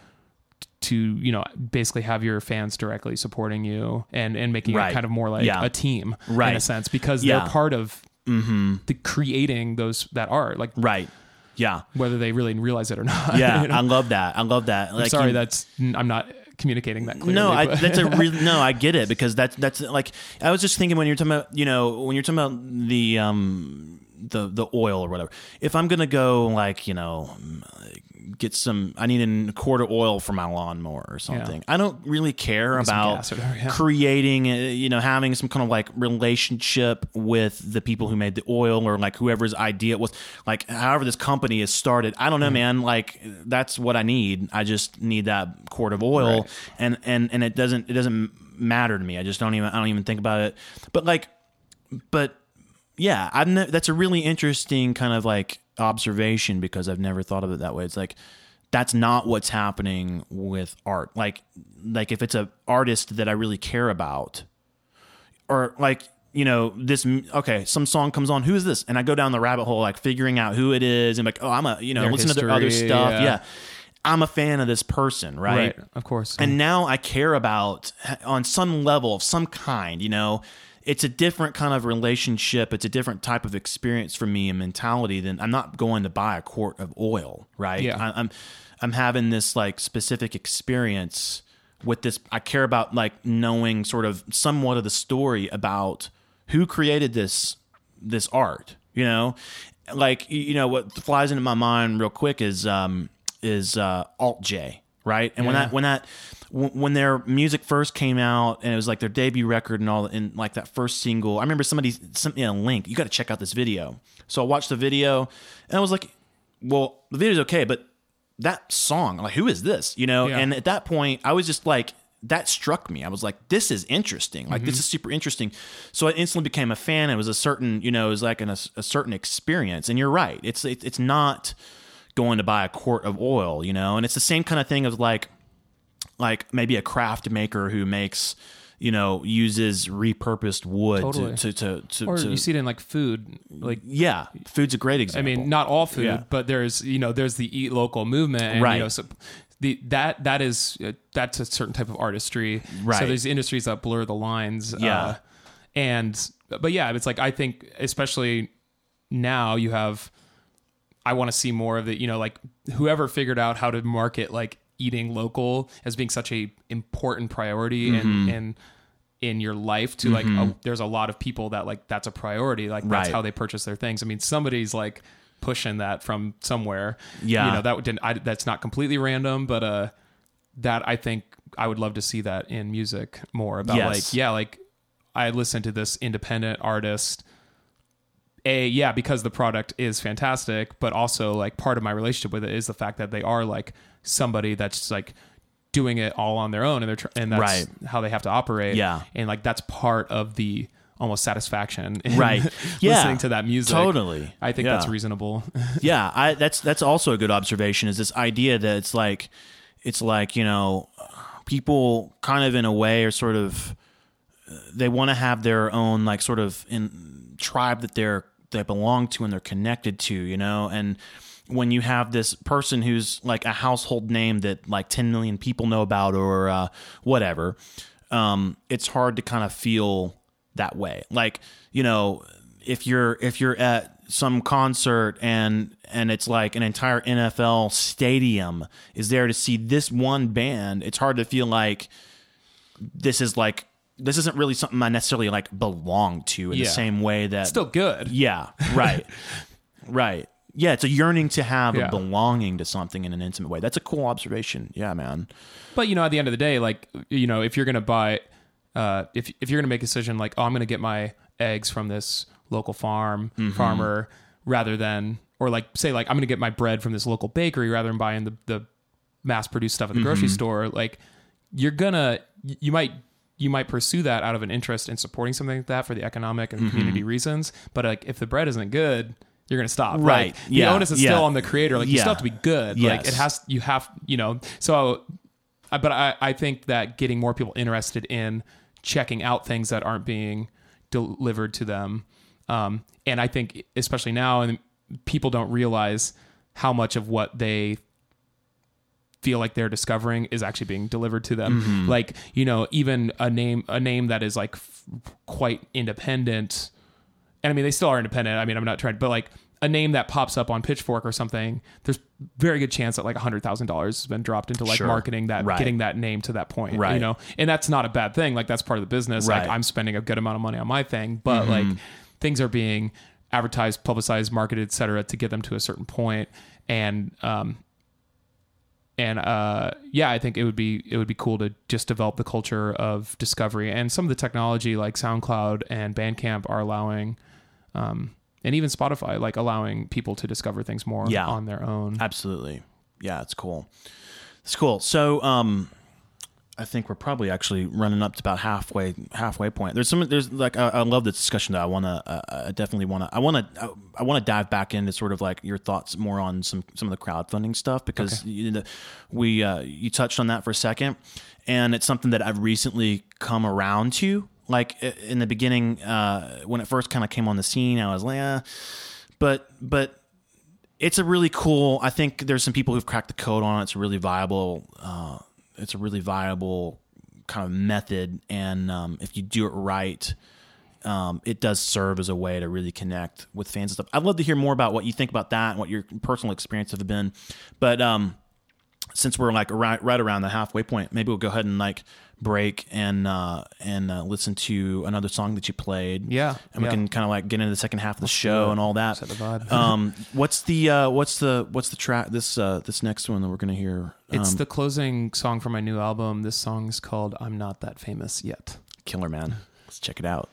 to you know basically have your fans directly supporting you and and making Right. it kind of more like Yeah. a team in a sense because Yeah. they're part of the creating those that art like Right. Yeah. whether they really realize it or not Yeah. you know? I love that. I love that. I'm sorry you- that's i'm not communicating that clearly no, I, that's a really no. I get it because that's that's like I was just thinking when you're talking about you know when you're talking about the um the the oil or whatever. If I'm gonna go like you know get some, I need a quart of oil for my lawnmower or something. I don't really care about whatever, yeah. creating, uh, you know, having some kind of like relationship with the people who made the oil or like whoever's idea it was. Like, however this company is started, I don't know, man. Like, that's what I need. I just need that quart of oil, Right. and and and it doesn't it doesn't matter to me. I just don't even I don't even think about it. But like, but yeah, I've ne- that's a really interesting kind of like observation because I've never thought of it that way. It's like that's not what's happening with art. Like like if it's a artist that I really care about or like you know this okay some song comes on who is this and I go down the rabbit hole like figuring out who it is and like oh I'm a you know Their listen to their other stuff yeah. yeah I'm a fan of this person right, right of course and now I care about on some level of some kind, you know, it's a different kind of relationship. It's a different type of experience for me and mentality than I'm not going to buy a quart of oil, right? Yeah. I, I'm, I'm having this like specific experience with this. I care about like knowing sort of somewhat of the story about who created this, this art, you know, like, you know, what flies into my mind real quick is, um, is, uh, Alt J, right? And when Yeah. that, when that when their music first came out and it was like their debut record and all and like that first single i remember somebody sent me a link. You got to check out this video. So i watched the video and i was like well the video's okay but that song like who is this? You know? Yeah. and at that point i was just like that struck me. I was like this is interesting. Like Mm-hmm. this is super interesting. So i instantly became a fan. It was a certain you know it was like an, a, a certain experience. And you're right. It's it, it's not going to buy a quart of oil you know? And it's the same kind of thing of like like maybe a craft maker who makes you know uses repurposed wood Totally. to, to, to, to, or to- you see it in like food like yeah food's a great example. I mean, not all food, Yeah. but there's you know there's the eat local movement, and, Right. You know, so the that that is uh, that's a certain type of artistry. Right. So there's industries that blur the lines. Yeah. Uh, and but yeah, it's like I think especially now you have. I want to see more of it. You know, like whoever figured out how to market like eating local as being such a important priority Mm-hmm. and and in your life to like a, there's a lot of people that like that's a priority like that's Right. how they purchase their things i mean somebody's like pushing that from somewhere Yeah. you know that didn't I, that's not completely random but uh that i think i would love to see that in music more about Yes. like yeah like i listened to this independent artist a yeah because the product is fantastic, but also like part of my relationship with it is the fact that they are like somebody that's like doing it all on their own and they're tr- and that's Right. how they have to operate. Yeah. and like that's part of the almost satisfaction in Right. Yeah. listening to that music. Totally. I think Yeah. that's reasonable. yeah, I, that's that's also a good observation. Is this idea that it's like it's like you know people kind of in a way are sort of they want to have their own like sort of in tribe that they're they belong to and they're connected to, you know, and when you have this person who's like a household name that like 10 million people know about or uh, whatever, um, it's hard to kind of feel that way. Like, you know, if you're if you're at some concert and and it's like an entire NFL stadium is there to see this one band, it's hard to feel like this is like this isn't really something I necessarily like belong to in Yeah. the same way that Still good. yeah, right. right. Yeah, it's a yearning to have Yeah. a belonging to something in an intimate way. That's a cool observation. Yeah, man. But you know, at the end of the day, like you know, if you're gonna buy, uh, if if you're gonna make a decision like, oh, I'm gonna get my eggs from this local farm Mm-hmm. farmer rather than, or like say like I'm gonna get my bread from this local bakery rather than buying the the mass produced stuff at the grocery Mm-hmm. store. Like you're gonna, you might. You might pursue that out of an interest in supporting something like that for the economic and community reasons, but like if the bread isn't good, you're gonna stop. Mm-hmm. Right. Like, the onus is Yeah. still on the creator. Like you still have to be good. Like it has you have you know so I- but I, I think that getting more people interested in checking out things that aren't being delivered to them um, and i think especially now and people don't realize how much of what they feel like they're discovering is actually being delivered to them Mm-hmm. like you know even a name a name that is like f- quite independent and I mean they still are independent. I mean I'm not trying, but like a name that pops up on Pitchfork or something, there's very good chance that like hundred thousand dollars has been dropped into like Sure. marketing that, Right. getting that name to that point, right. You know, and that's not a bad thing. Like that's part of the business. Right. Mm-hmm. Like I'm spending a good amount of money on my thing, but like things are being advertised, publicized, marketed, et cetera, to get them to a certain point. And um, and uh, yeah, I think it would be it would be cool to just develop the culture of discovery and some of the technology like SoundCloud and Bandcamp are allowing, um, and even Spotify like allowing people to discover things more Yeah. on their own. Absolutely. Yeah, it's cool. It's cool. So, um, I think we're probably actually running up to about halfway halfway point. There's some there's like I, I love this discussion that I want to uh, I definitely want to I want to I want to dive back into sort of like your thoughts more on some some of the crowdfunding stuff because you know, we uh, you touched on that for a second and it's something that I've recently come around to. Like in the beginning, uh, when it first kind of came on the scene, I was like, eh. but but it's a really cool. I think there's some people who've cracked the code on it. It's a really viable. It's a really viable kind of method, and um, if you do it right, um, it does serve as a way to really connect with fans and stuff. I'd love to hear more about what you think about that and what your personal experiences have been. But um, since we're like right, right around the halfway point, maybe we'll go ahead and like break and uh, and uh, listen to another song that you played. Yeah, and we yeah. can kind of like get into the second half of the show and all that. Set the vibe. um, what's the uh, what's the what's the track this uh, this next one that we're gonna hear? it's Um, the closing song for my new album. This song is called "I'm Not That Famous Yet." Killer Man. Let's check it out.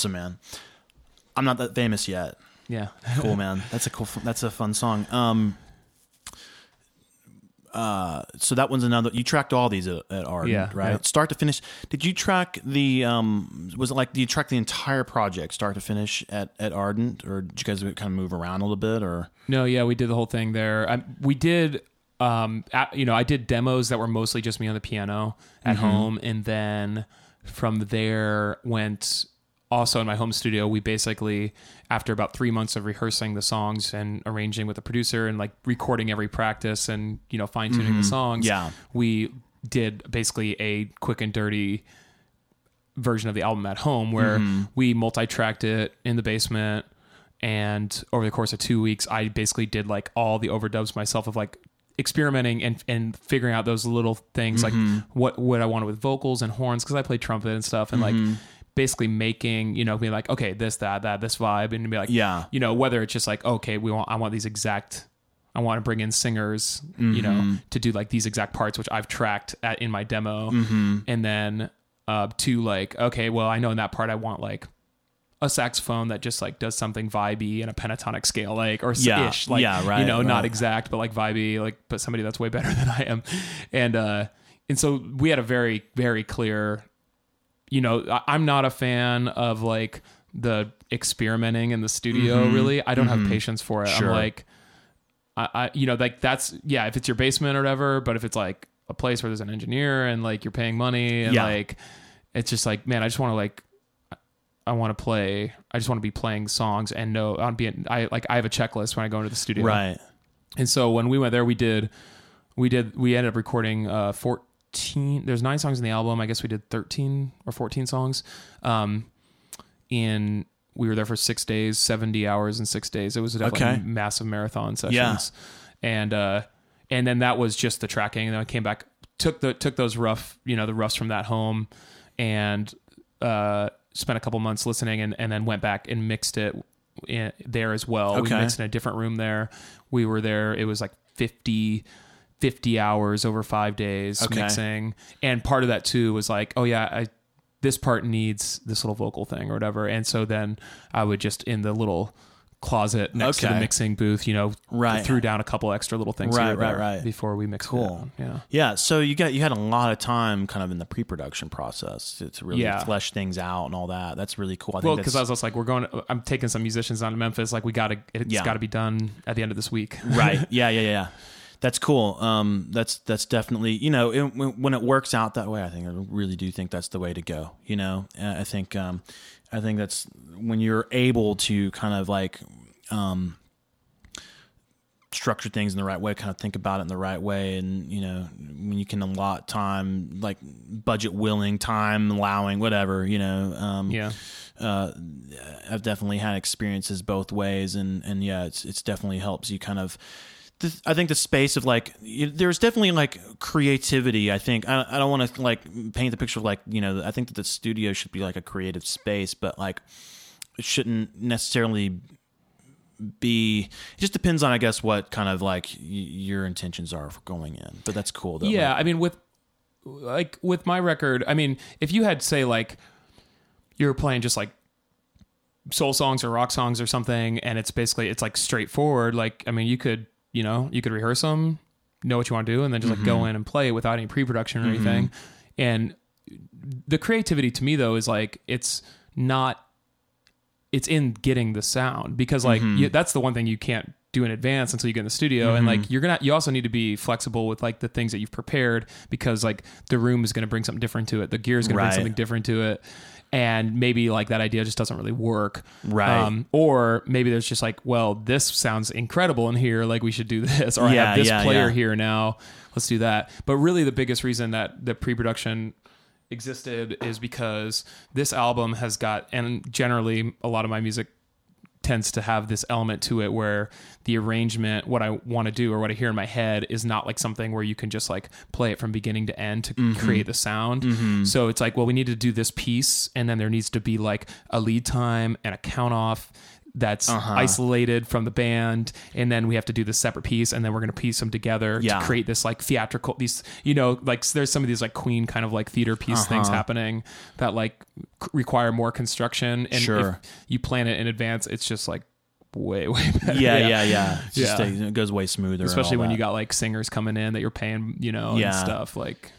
Awesome, man. I'm not that famous yet. Yeah. Cool, man. That's a cool. That's a fun song. Um. Uh, so that one's another. You tracked all these at, at Ardent, Yeah, right? yeah. Start to finish. Did you track the? Um, was it like? Did you track the entire project, start to finish, at at Ardent, or did you guys kind of move around a little bit, or? No, yeah, we did the whole thing there. I, we did, um, at, you know, I did demos that were mostly just me on the piano at home, and then from there went also in my home studio. We basically, after about three months of rehearsing the songs and arranging with the producer and like recording every practice and you know fine tuning the songs, Yeah. we did basically a quick and dirty version of the album at home where Mm-hmm. we multi-tracked it in the basement and over the course of two weeks i basically did like all the overdubs myself of like experimenting and and figuring out those little things Mm-hmm. like what what i wanted with vocals and horns because i play trumpet and stuff and Mm-hmm. like basically making you know being like okay this that that this vibe and be like Yeah. you know whether it's just like okay we want i want these exact I want to bring in singers, you know, Mm-hmm. to do like these exact parts, which I've tracked at, in my demo, Mm-hmm. and then uh, to like, okay, well, I know in that part I want like a saxophone that just like does something vibey in a pentatonic scale, like or Yeah, ish, like yeah, right, you know, not exact, but like vibey, like but somebody that's way better than I am, and uh, and so we had a very very clear you know, I- I'm not a fan of like the experimenting in the studio. Really, I don't have patience for it. Mm-hmm. Sure. I'm like, I, I, you know, like that's yeah. If it's your basement or whatever, but if it's like a place where there's an engineer and like you're paying money and Yeah. like, it's just like, man, I just want to like, I want to play. I just want to be playing songs and know I'm being. I like I have a checklist when I go into the studio. Right. And so when we went there, we did, we did, we ended up recording uh, 14. There's nine songs in the album. I guess we did 13 or 14 songs. Um, in we were there for six days, 70 hours in six days. It was definitely Okay. massive marathon sessions. yeah. And uh, and then that was just the tracking. And then I came back, took the took those rough, you know, the roughs from that home, and uh, spent a couple months listening, and and then went back and mixed it in, there as well. Okay. We mixed in a different room there. We were there. It was like 50, 50 hours over five days Okay. mixing. And part of that too was like, oh yeah, I, this part needs this little vocal thing or whatever. And so then I would just in the little closet next to the mixing booth. You know, Right. Threw down a couple extra little things. Right, right, right. Before we mixed Cool. it. Yeah. Yeah, so you got you had a lot of time kind of in the pre-production process to, to really Yeah. flesh things out and all that. That's really cool. I Well, because I was just like, we're going. I'm taking some musicians down to Memphis. Like, we got to. It's Yeah. got to be done at the end of this week. right. Yeah, yeah, yeah. That's cool. Um, that's that's definitely you know it, when when it works out that way, I think I really do think that's the way to go. You know, I think um, I think that's when you're able to kind of like um, structure things in the right way, kind of think about it in the right way, and you know when you can allot time, like budget willing, time allowing, whatever. You know, um, Yeah. uh, I've definitely had experiences both ways, and and yeah, it's it's definitely helps you kind of. The, I think the space of like there's definitely like creativity. I think I, I don't want to like paint the picture of like you know I think that the studio should be like a creative space, but like it shouldn't necessarily be. It just depends on I guess what kind of like y- your intentions are for going in. But that's cool. Though. Yeah, Like, I mean with like with my record, I mean if you had say like you're playing just like soul songs or rock songs or something and it's basically it's like straightforward like I mean you could, you know, you could rehearse them, know what you want to do and then just like go mm-hmm. in and play without any pre-production or mm-hmm. anything. And the creativity to me though is like it's not it's in getting the sound because like mm-hmm. you, that's the one thing you can't do in advance until you get in the studio. And like you're gonna you also need to be flexible with like the things that you've prepared because like the room is gonna bring something different to it. The gear is gonna Right. bring something different to it and maybe like that idea just doesn't really work. Right. Um, or maybe there's just like well this sounds incredible in here like we should do this or i have this yeah, player yeah. here now let's do that. But really the biggest reason that the pre-production existed is because this album has got and generally a lot of my music tends to have this element to it where the arrangement what i want to do or what i hear in my head is not like something where you can just like play it from beginning to end to Mm-hmm. create the sound. So it's like well we need to do this piece and then there needs to be like a lead time and a count off that's Uh-huh. isolated from the band and then we have to do this separate piece and then we're going to piece them together Yeah. to create this like theatrical these you know like there's some of these like queen kind of like theater piece things Uh-huh. happening that like require more construction and Sure. if you plan it in advance it's just like way way better yeah, yeah, yeah. Just Yeah. a- it goes way smoother, especially all when you got like singers coming in that you're paying you know Yeah. and stuff like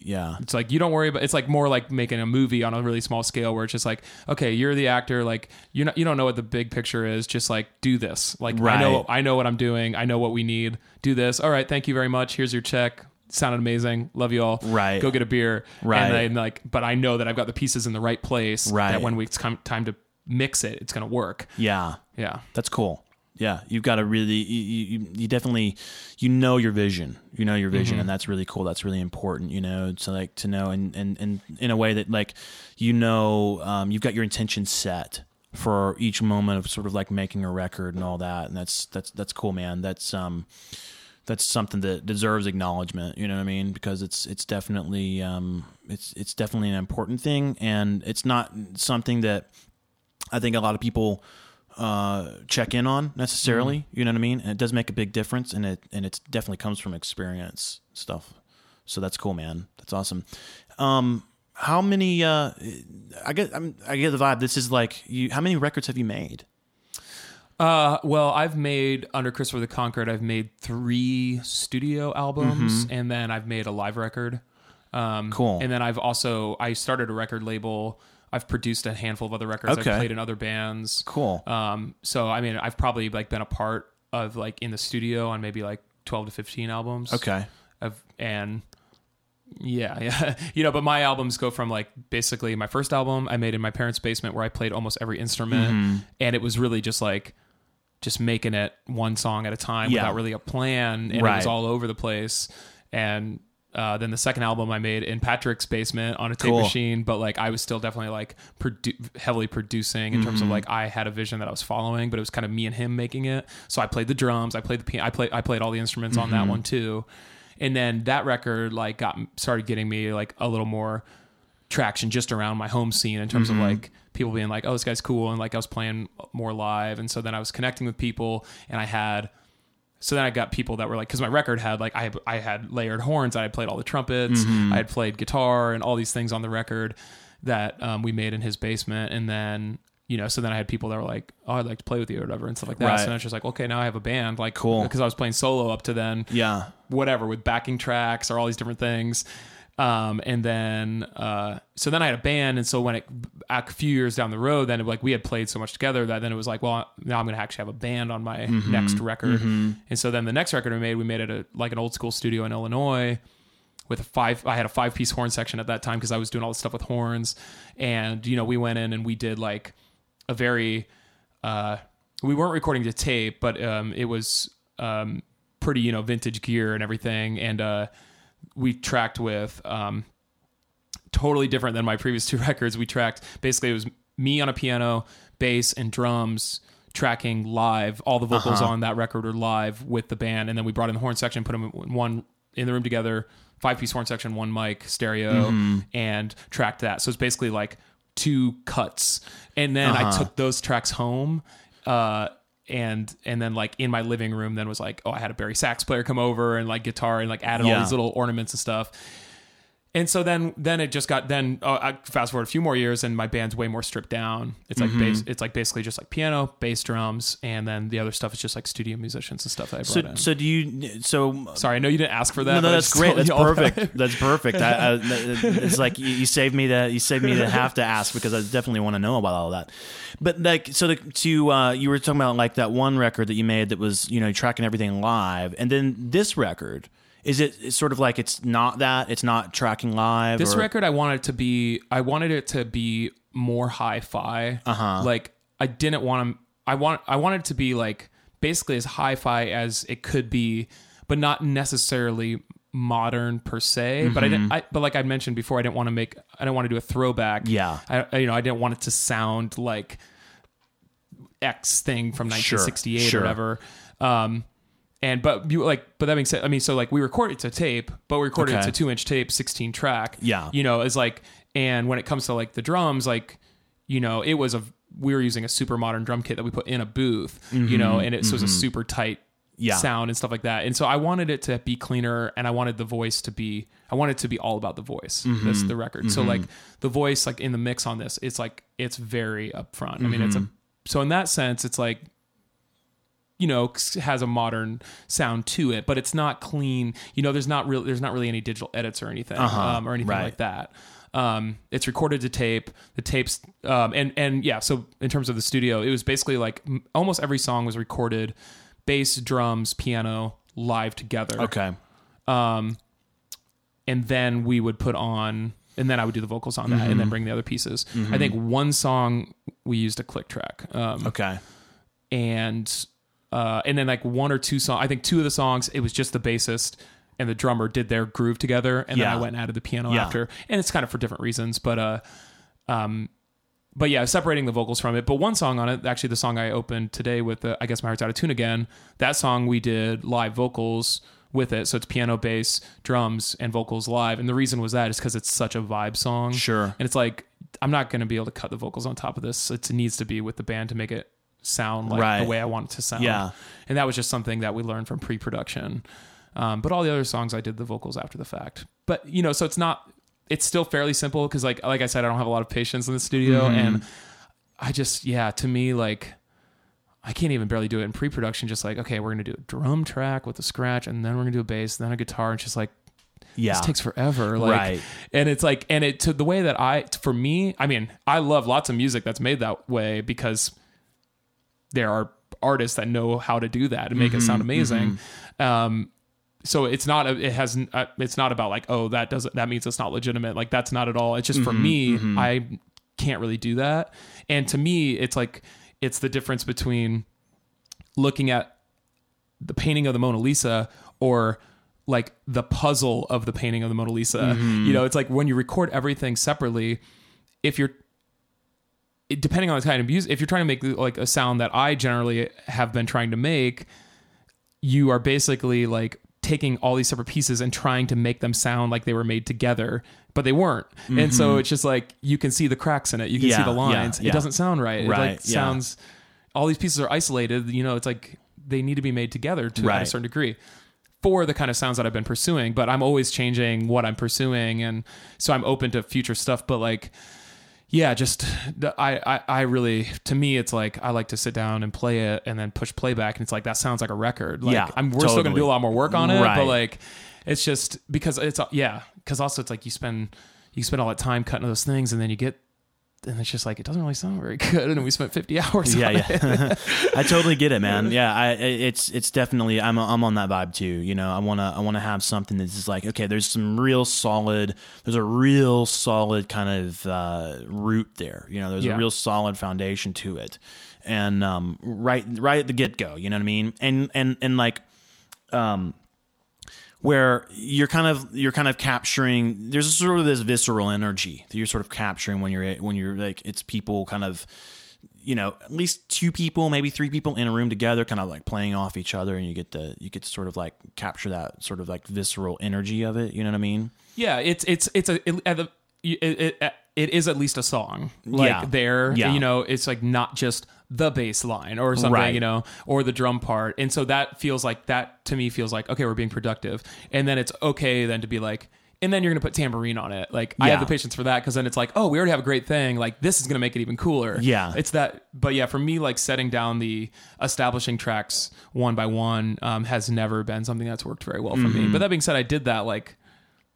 yeah. it's like you don't worry about it's like more like making a movie on a really small scale where it's just like okay you're the actor like you not you don't know what the big picture is just like do this like I know I know what I'm doing I know what we need do this all right thank you very much here's your check sounded amazing love you all Right. go get a beer Right. and then like but I know that I've got the pieces in the right place Right. that when we- it's come time to mix it it's gonna work Yeah. yeah That's cool. Yeah, you've got to really, you, you, you definitely, you know your vision, you know your vision, and that's really cool. That's really important, you know, to like to know, and and and in a way that like, you know, um, you've got your intention set for each moment of sort of like making a record and all that, and that's that's that's cool, man. That's um, that's something that deserves acknowledgement. You know what I mean? Because it's it's definitely um, it's it's definitely an important thing, and it's not something that I think a lot of people uh, check in on necessarily. You know what I mean? And it does make a big difference, and it and it definitely comes from experience stuff. So that's cool, man. That's awesome. Um, how many? Uh, I get I'm, I get the vibe. This is like you. How many records have you made? Uh, well, I've made under Christopher the Conquered. I've made three studio albums, and then I've made a live record. Um, Mm-hmm. Cool. And then I've also I started a record label. I've produced a handful of other records. Okay. I've played in other bands. Cool. Um, so I mean, I've probably like been a part of like in the studio on maybe like twelve to fifteen albums. Okay. Of and yeah, yeah, you know. But my albums go from like basically my first album I made in my parents' basement where I played almost every instrument, Mm-hmm. and it was really just like just making it one song at a time Yeah. without really a plan, and it was all over the place. And uh, then the second album I made in Patrick's basement on a tape Cool. machine, but like I was still definitely like produ- heavily producing in terms of Mm-hmm. like I had a vision that I was following, but it was kind of me and him making it. So I played the drums, I played the piano, I played I played all the instruments on Mm-hmm. that one too. And then that record like got started getting me like a little more traction just around my home scene in terms Mm-hmm. of like people being like, "Oh, this guy's cool," and like I was playing more live, and so then I was connecting with people, and I had. So then I got people that were like, because my record had like I I had layered horns, I had played all the trumpets, Mm-hmm. I had played guitar and all these things on the record that um, we made in his basement, and then you know, so then I had people that were like, "Oh, I'd like to play with you" or whatever and stuff like that. Right. So then it's just like, okay, now I have a band, like, Cool. because I was playing solo up to then, Yeah. whatever, with backing tracks or all these different things. Um, and then, uh, so then I had a band, and so when it a few years down the road, then it, like we had played so much together that then it was like, well, now I'm gonna actually have a band on my next record. And so then the next record we made, we made it a like an old school studio in Illinois with a five I had a five piece horn section at that time because I was doing all this stuff with horns. And you know we went in and we did like a very uh we weren't recording to tape but um it was um pretty you know vintage gear and everything. And uh we tracked with um totally different than my previous two records. We tracked basically it was me on a piano bass and drums tracking live. All the vocals on that record are live with the band. And then we brought in the horn section put them in one in the room together five piece horn section one mic stereo and tracked that. So it's basically like two cuts. And then i took those tracks home uh and and then like in my living room then was like oh i had a bari sax player come over and like guitar and like added all these little ornaments and stuff and so then then it just got then uh, I fast forward a few more years and my band's way more stripped down. It's like Mm-hmm. bass, it's like basically just like piano, bass, drums, and then the other stuff is just like studio musicians and stuff that I brought So, in. so do you? So Sorry, I know you didn't ask for that. no, no, that's great. That's perfect. that. That's perfect. I, I, it's like you, you saved me to you saved me to have to ask because I definitely want to know about all that. But like, so the, to uh, you were talking about like that one record that you made that was you know tracking everything live, and then this record. Is it sort of like it's not that it's not tracking live? This or- record, I wanted to be. I wanted it to be more hi-fi. Uh-huh. Like I didn't want to. I want. I wanted it to be like basically as hi-fi as it could be, but not necessarily modern per se. But I Mm-hmm. didn't. I, but like I mentioned before, I didn't want to make. I didn't want to do a throwback. Yeah. I, I- you know, I didn't want it to sound like X thing from 1968 sure. or whatever. Um, and but you like, but that being said, I mean, so like we recorded to tape, but we recorded Okay. it to two inch tape, 16 track. Yeah. You know, it's like, and when it comes to like the drums, like, you know, it was a, we were using a super modern drum kit that we put in a booth, you know, and it so it was a super tight Mm-hmm. Yeah. sound and stuff like that. And so I wanted it to be cleaner and I wanted the voice to be, I wanted it to be all about the voice. Mm-hmm. That's the record. So like the voice, like in the mix on this, it's like, it's very upfront. I mean, it's a, Mm-hmm. so in that sense, it's like, you know has a modern sound to it but it's not clean you know there's not real there's not really any digital edits or anything um, or anything right. like that um, it's recorded to tape the tapes um, and and yeah so in terms of the studio it was basically like m- almost every song was recorded bass drums piano live together Okay. Um, and then we would put on and then I would do the vocals on that and then bring the other pieces. I think one song we used a click track. Um, Okay. and uh, and then like one or two songs. I think two of the songs it was just the bassist and the drummer did their groove together, and Yeah. then I went and added the piano Yeah. after, and it's kind of for different reasons, but uh, um, but yeah, separating the vocals from it. But one song on it, actually, the song I opened today with, the, I guess my heart's out of tune again. That song we did live vocals with it, so it's piano, bass, drums, and vocals live. And the reason was that is because it's such a vibe song. Sure. And it's like I'm not going to be able to cut the vocals on top of this. It needs to be with the band to make it sound like Right. the way I want it to sound. Yeah. And that was just something that we learned from pre-production. Um, but all the other songs I did the vocals after the fact. But you know, so it's not. It's still fairly simple because, like, like I said, I don't have a lot of patience in the studio, Mm-hmm. and I just, yeah, to me, like, I can't even barely do it in pre-production. Just like, okay, we're gonna do a drum track with a scratch, and then we're gonna do a bass, then a guitar, and it's just like Yeah. this takes forever. Like, Right. and it's like, and it to the way that I, for me, I mean, I love lots of music that's made that way because there are artists that know how to do that and make it mm-hmm, sound amazing. Mm-hmm. Um, so it's not, a, it has, uh, it's not about like, oh, that doesn't, that means it's not legitimate. Like that's not at all. It's just for mm-hmm, me, I can't really do that. And to me, it's like, it's the difference between looking at the painting of the Mona Lisa or like the puzzle of the painting of the Mona Lisa. You know, it's like when you record everything separately, if you're it- depending on the kind of music, if you're trying to make like a sound that I generally have been trying to make, you are basically like taking all these separate pieces and trying to make them sound like they were made together, but they weren't. And so it's just like you can see the cracks in it. You can see Mm-hmm. The lines. yeah, yeah. It doesn't sound right. It Right, like yeah. sounds all these pieces are isolated, you know, it's like they need to be made together to at a certain degree for the kind of sounds that I've been pursuing, but I'm always changing what I'm pursuing and so I'm open to future stuff, but like yeah, just I, I I really to me it's like I like to sit down and play it and then push playback and it's like that sounds like a record. Like, Yeah, I'm, we're still gonna do a lot more work on it, Right. but like it's just because it's yeah because also it's like you spend you spend all that time cutting those things and then you get and it's just like it doesn't really sound very good and we spent 50 hours yeah on it. yeah i totally get it man. Yeah i it's it's definitely i'm i'm on that vibe too you know? I want to i want to have something that's just like okay there's some real solid there's a real solid kind of uh root there you know? There's Yeah. a real solid foundation to it. And um right right at the get-go you know what i mean? And and and like um where you're kind of you're kind of capturing there's sort of this visceral energy that you're sort of capturing when you're when you're like it's people kind of you know at least two people maybe three people in a room together kind of like playing off each other and you get to you get to sort of like capture that sort of like visceral energy of it you know what i mean? Yeah, it's it's it's a it, at the- it, it, it is at least a song like Yeah. there. Yeah. You know, it's like not just the bass line or something, Right. you know, or the drum part. And so that feels like that to me feels like okay, we're being productive. And then it's okay then to be like and then you're gonna put tambourine on it. Like I have the patience for that because then it's like, oh, we already have a great thing. Like this is gonna make it even cooler. Yeah. it's that. But yeah, for me, like setting down the establishing tracks one by one um, has never been something that's worked very well for Mm-hmm. me. But that being said, I did that like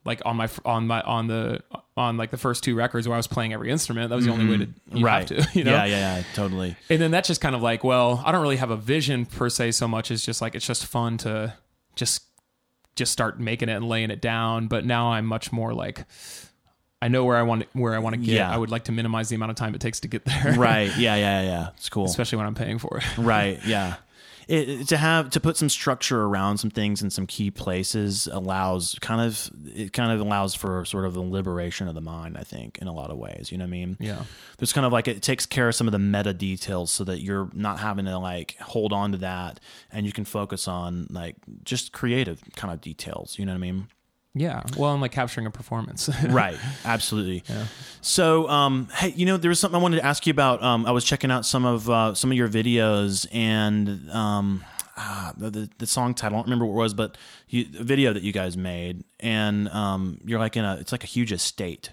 like on my on my on the on like the first two records where I was playing every instrument. That was the only way to you Mm-hmm. right have to, you know. yeah yeah yeah totally And then that's just kind of like, well, I don't really have a vision per se so much as just like it's just fun to just just start making it and laying it down. But now I'm much more like I know where I want where I want to get. Yeah. I would like to minimize the amount of time it takes to get there. right yeah yeah yeah it's cool Especially when I'm paying for it. right yeah it, to have to put some structure around some things in some key places allows kind of it kind of allows for sort of the liberation of the mind i think in a lot of ways you know what i mean Yeah. there's kind of like it takes care of some of the meta details so that you're not having to like hold on to that and you can focus on like just creative kind of details you know what i mean Yeah. Well, I'm like capturing a performance. right absolutely so um hey you know there was something i wanted to ask you about um i was checking out some of uh some of your videos and um ah, the, the the song title i don't remember what it was but you, a video that you guys made and um you're like in a it's like a huge estate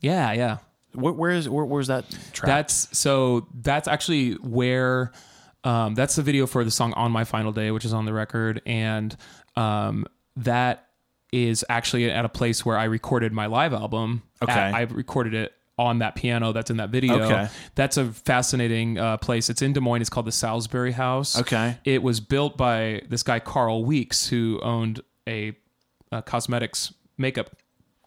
yeah. Yeah. where, where is where, where's that track That's so that's actually where um, that's the video for the song on my final day, which is on the record, and um, that is actually at a place where I recorded my live album. Okay. At- I recorded it on that piano that's in that video. Okay. That's a fascinating uh, place. It's in Des Moines. It's called the Salisbury House. Okay. It was built by this guy Carl Weeks, who owned a, a cosmetics makeup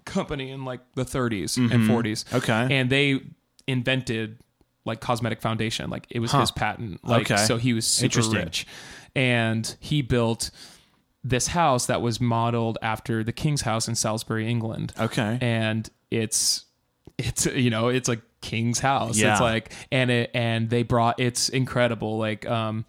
company in like the 30s and 40s. Mm-hmm. Okay. And they invented like cosmetic foundation. Like it was his patent. Like Okay. so he was super rich. And he built this house that was modeled after the King's House in Salisbury, England. Okay. And it's it's you know, it's a king's house. Yeah. It's like and it and they brought it's incredible. Like um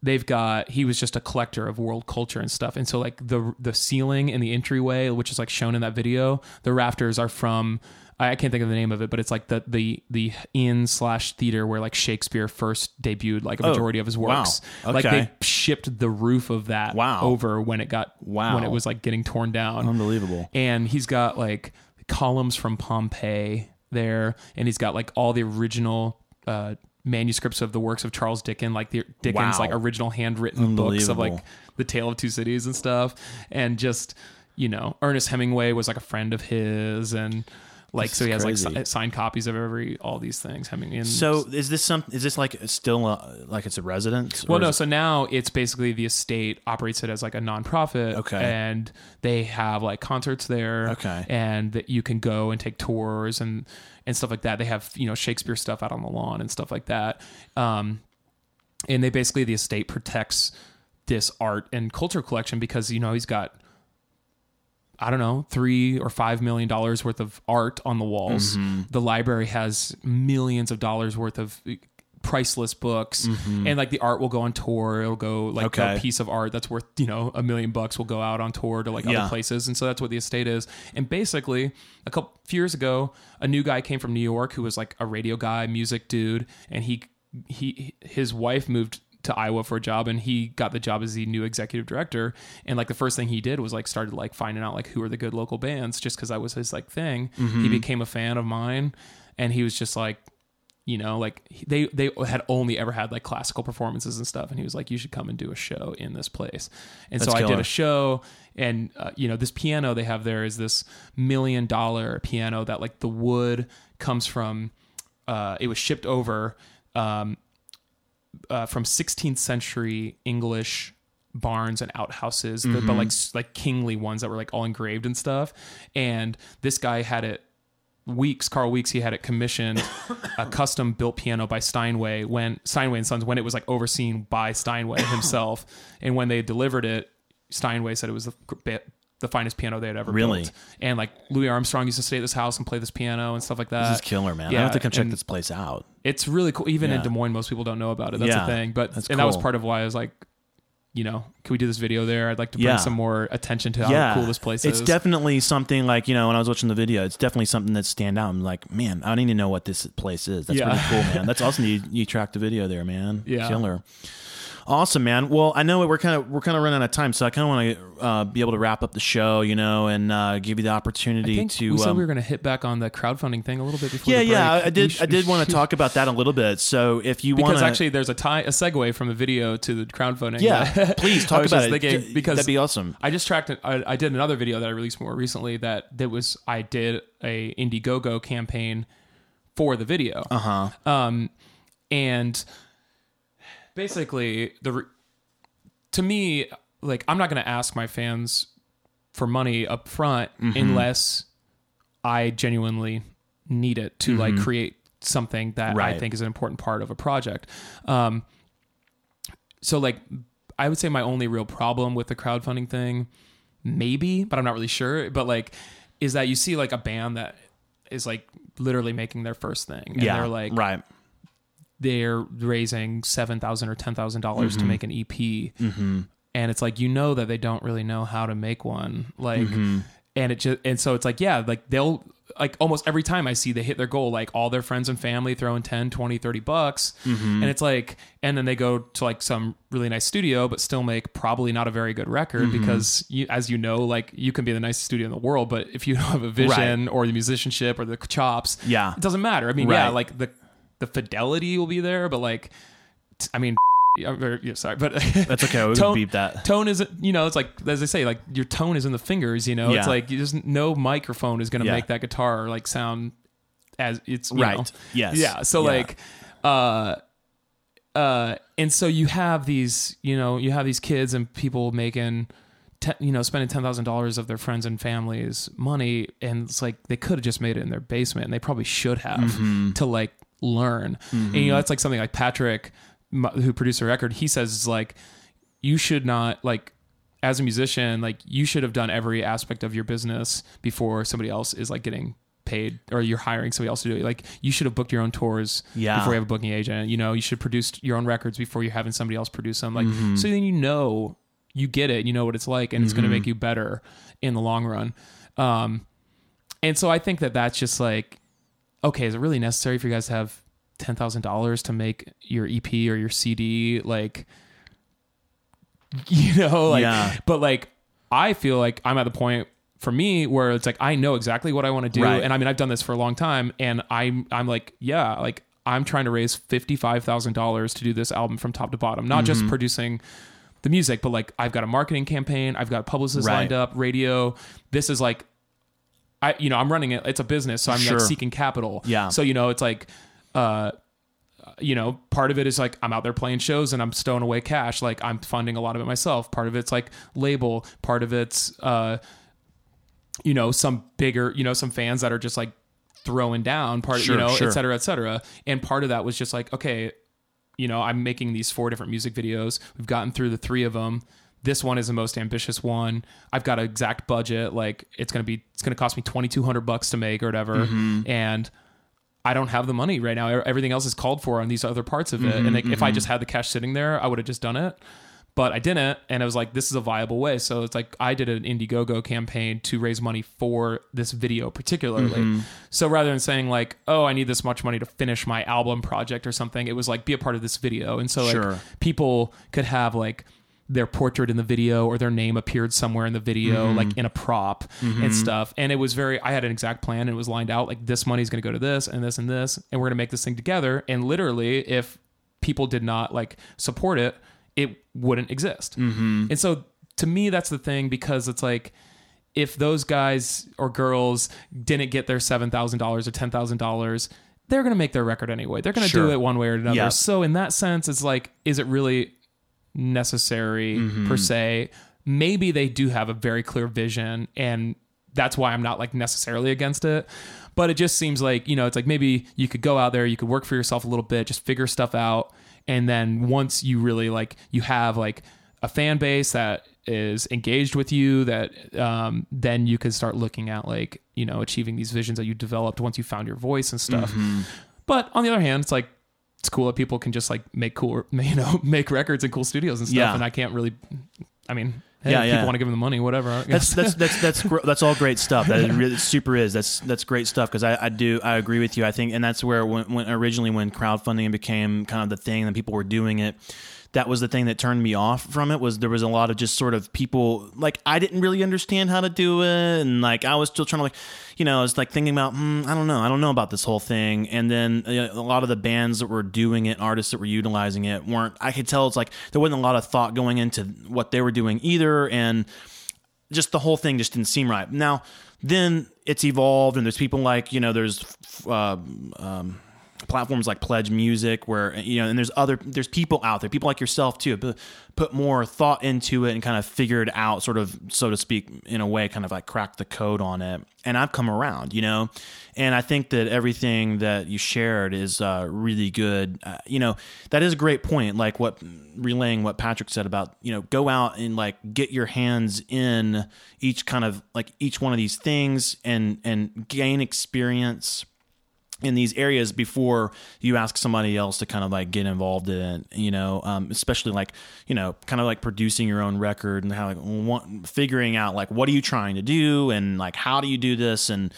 they've got he was just a collector of world culture and stuff and so like the the ceiling and the entryway which is like shown in that video the rafters are from I can't think of the name of it, but it's like the the the inn slash theater where like Shakespeare first debuted like a majority of his Oh, wow. works. Like they shipped the roof of that Wow. over when it got Wow. when it was like getting torn down Unbelievable. and he's got like columns from Pompeii there, and he's got like all the original uh, manuscripts of the works of Charles Dickens, like the Dickens, Wow. like original handwritten books of like the Tale of Two Cities and stuff, and just you know, Ernest Hemingway was like a friend of his, and like so he has crazy. like si- signed copies of every all these things. Hemingway. And So is this some? Is this like still a, like it's a residence? Well, no. So now it's basically the estate operates it as like a nonprofit. Okay. And they have like concerts there. Okay. And that you can go and take tours and and stuff like that. They have you know Shakespeare stuff out on the lawn and stuff like that. Um, and they basically the estate protects this art and culture collection because you know he's got I don't know, three or five million dollars worth of art on the walls. Mm-hmm. The library has millions of dollars worth of priceless books, and like the art will go on tour. It'll go like Mm-hmm. Okay. a piece of art that's worth you know a million bucks will go out on tour to like Yeah. other places, and so that's what the estate is. And basically, a couple few years ago, a new guy came from New York who was like a radio guy, music dude, and he he his wife moved to Iowa for a job, and he got the job as the new executive director. And like the first thing he did was like started like finding out like who are the good local bands, just because I was his like thing. He became a fan of mine, and he was just like you know like they they had only ever had like classical performances and stuff and he was like you should come and do a show in this place and so That's i did a show and uh, you know this piano they have there is this million dollar piano that like the wood comes from uh, it was shipped over um, uh, from 16th century english barns and outhouses the- but like like kingly ones that were like all engraved and stuff and this guy had it Weeks, Carl Weeks, he had it commissioned, a custom built piano by Steinway when Steinway and Sons when it was like overseen by Steinway himself, and when they delivered it, Steinway said it was the the finest piano they had ever Really? built. And like Louis Armstrong used to stay at this house and play this piano and stuff like that. This is killer, man. I have to come check and- this place out. It's really cool. Even Yeah. in Des Moines, most people don't know about it. That's Yeah, the thing. But that's and that was part of why I was like, you know, can we do this video there? I'd like to bring Yeah. some more attention to how cool this place it's is. It's definitely something like you know when I was watching the video, it's definitely something that stand out. I'm like, man, I don't even know what this place is. That's pretty cool, man. That's awesome. You you tracked the video there, man. Yeah. killer. Awesome, man. Well, I know we're kind of we're kind of running out of time, so I kind of want to uh, be able to wrap up the show, you know, and uh, give you the opportunity to. we said um, we were going to hit back on the crowdfunding thing a little bit before. yeah, yeah. I- did. I did want to talk about that a little bit. So if you want because actually there's a tie a segue from the video to the crowdfunding. yeah, please talk about it thinking because that'd be awesome. I just tracked. I, I did another video that I released more recently. That that was I did a Indiegogo campaign for the video. Uh huh. Um, and basically the re- to me like I'm not going to ask my fans for money up front Mm-hmm. unless I genuinely need it to like create something that I Mm-hmm. Think is an important part of a project. Um, so like I would say my only real problem with the crowdfunding thing, maybe, but I'm not really sure. But like, is that you see like a band that is like literally making their first thing, and Yeah, they're like right. They're raising seven thousand or ten thousand dollars Mm-hmm. to make an EP, and it's like you know that they don't really know how to make one, like, Mm-hmm. and it just and so it's like yeah, like they'll like almost every time I see they hit their goal, like all their friends and family throwing 10, 20, 30 bucks, Mm-hmm. and it's like, and then they go to like some really nice studio, but still make probably not a very good record Mm-hmm. because you, as you know, like you can be the nicest studio in the world, but if you don't have a vision or the musicianship or the chops, Yeah. it doesn't matter. I mean, yeah, like the the fidelity will be there, but like, t- I mean, I'm very, yeah, sorry, but That's okay. We tone, beep that. tone isn't, you know, it's like as I say, like your tone is in the fingers. You know, it's like you just no microphone is going to Yeah. make that guitar like sound as it's you Right. know. Yes. Yeah. So Yeah. like, uh, uh, and so you have these, you know, you have these kids and people making. Te- you know, spending ten thousand dollars of their friends and families' money, and it's like they could have just made it in their basement, and they probably should have Mm-hmm. to like learn. And you know, that's like something like Patrick, who produced the record. He says is like, you should not like, as a musician, like you should have done every aspect of your business before somebody else is like getting paid or you're hiring somebody else to do it. Like you should have booked your own tours Yeah. before you have a booking agent. You know, you should produce your own records before you're having somebody else produce them. Like Mm-hmm. so then you know you get it, you know what it's like, and it's going to make you better in the long run. Um, and so I think that that's just like, okay, is it really necessary for you guys to have ten thousand dollars to make your EP or your CD? Like, you know, like, Yeah. but like, I feel like I'm at the point for me where it's like I know exactly what I want to do, Right. and I mean I've done this for a long time, and I'm I'm like yeah, like I'm trying to raise fifty five thousand dollars to do this album from top to bottom, not Mm-hmm. just producing the music, but like I've got a marketing campaign, I've got publicists Right. lined up, radio. This is like I you know I'm running it. It's a business, so I'm Sure. like seeking capital. Yeah. So you know it's like, uh, you know, part of it is like I'm out there playing shows and I'm stowing away cash. Like I'm funding a lot of it myself. Part of it's like label. Part of it's uh, you know, some bigger, you know, some fans that are just like throwing down. Part, Sure, you know, sure. et cetera, et cetera. And part of that was just like, okay, you know, I'm making these four different music videos. We've gotten through the three of them. This one is the most ambitious one. I've got an exact budget. Like it's gonna be, it's gonna cost me twenty two hundred bucks to make or whatever. Mm-hmm. And I don't have the money right now. Everything else is called for on these other parts of it. Mm-hmm, and like, if I just had the cash sitting there, I would have just done it. but I didn't. And I was like, this is a viable way. So it's like I did an Indiegogo campaign to raise money for this video particularly. Mm-hmm. So rather than saying like, oh, I need this much money to finish my album project or something, it was like be a part of this video. And so like Sure. people could have like their portrait in the video or their name appeared somewhere in the video Mm-hmm. like in a prop and stuff and it was very i had an exact plan and it was lined out like this money's going to go to this and this and this and we're going to make this thing together and literally if people did not like support it it wouldn't exist Mm-hmm. and so to me that's the thing because it's like if those guys or girls didn't get their $7000 or $10000 they're going to make their record anyway they're going to Sure. do it one way or another Yeah. so in that sense it's like is it really necessary Mm-hmm. per se. Maybe they do have a very clear vision and that's why I'm not like necessarily against it. But it just seems like, you know, it's like maybe you could go out there, you could work for yourself a little bit, just figure stuff out. And then once you really like, you have like a fan base that is engaged with you, that um, then you could start looking at like, you know, achieving these visions that you developed once you found your voice and stuff. Mm-hmm. But on the other hand, it's like, it's cool that people can just like make cool, you know, make records in cool studios and stuff. Yeah. And I can't really, I mean, hey, Yeah, if yeah. people want to give them the money, whatever. That's that's that's that's gr- that's all great stuff. That really super is. That's that's great stuff because I, I do I agree with you. I think and that's where when, when originally when crowdfunding became kind of the thing and people were doing it, that was the thing that turned me off from it. Was there was a lot of just sort of people like I didn't really understand how to do it and like I was still trying to like you know I was like thinking about hmm, I don't know I don't know about this whole thing and then uh, a lot of the bands that were doing it artists that were utilizing it weren't I could tell it's like there wasn't a lot of thought going into what they were doing either and just the whole thing just didn't seem right. Now, then it's evolved, and there's people like you know, there's uh, um, platforms like Pledge Music, where you know, and there's other there's people out there, people like yourself too, put, more thought into it and kind of figured out, sort of so to speak, in a way, kind of like cracked the code on it. And I've come around, you know, and I think that everything that you shared is uh, really good. Uh, you know, that is a great point. Like what relaying what Patrick said about you know, go out and like get your hands in each kind of like each one of these things and and gain experience in these areas before you ask somebody else to kind of like get involved in you know, um, especially like, you know, kind of like producing your own record and how like want, figuring out like what are you trying to do and like how do you do this and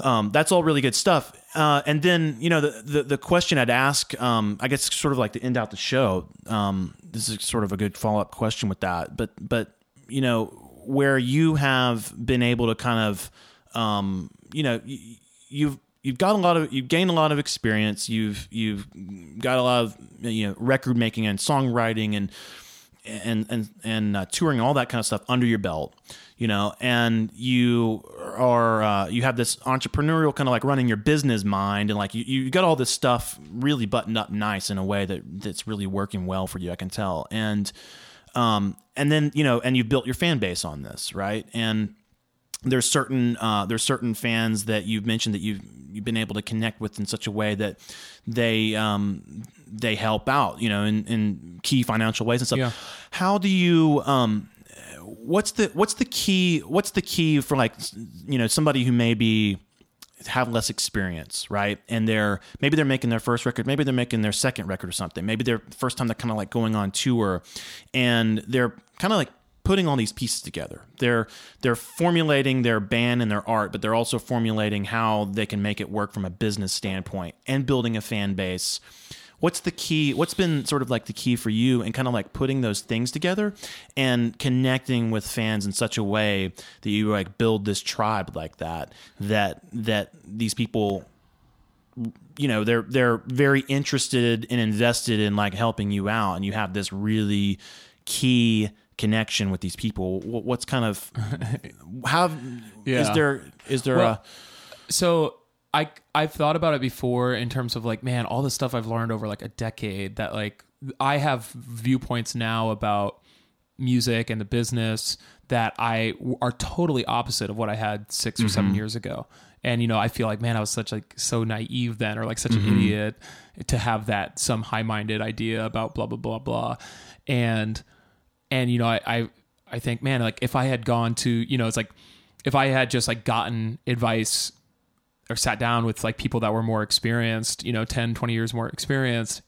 um, that's all really good stuff. Uh, and then you know the, the the question I'd ask, um, I guess sort of like to end out the show. Um, this is sort of a good follow up question with that, but but you know where you have been able to kind of um, you know y- you've you've got a lot of you've gained a lot of experience. You've you've got a lot of you know record making and songwriting and and and and uh, touring all that kind of stuff under your belt, you know, and you are uh, you have this entrepreneurial kind of like running your business mind, and like you you got all this stuff really buttoned up nice in a way that that's really working well for you. I can tell, and um and then you know, and you've built your fan base on this, right, and there's certain uh, there's certain fans that you've mentioned that you've you've been able to connect with in such a way that they um, they help out, you know, in, in key financial ways and stuff. Yeah. How do you um, what's the what's the key what's the key for like you know somebody who maybe have less experience, right? And they're maybe they're making their first record, maybe they're making their second record or something. Maybe they're first time they're kind of like going on tour, and they're kind of like putting all these pieces together. They're they're formulating their band and their art, but they're also formulating how they can make it work from a business standpoint and building a fan base. What's the key? What's been sort of like the key for you and kind of like putting those things together and connecting with fans in such a way that you like build this tribe like that that that these people you know they're they're very interested and invested in like helping you out and you have this really key connection with these people what's kind of how is Yeah. is there is there Well, so I I've thought about it before in terms of like, man, all the stuff I've learned over like a decade that like I have viewpoints now about music and the business that I are totally opposite of what I had 6 or 7 mm-hmm. years ago. And you know, I feel like man, I was such like so naive then or like such an mm-hmm. idiot to have that some high-minded idea about blah blah blah blah. And and you know, I I I think man, like if I had gone to, you know, it's like if I had just like gotten advice or sat down with like people that were more experienced, you know, 10, 20 years more experienced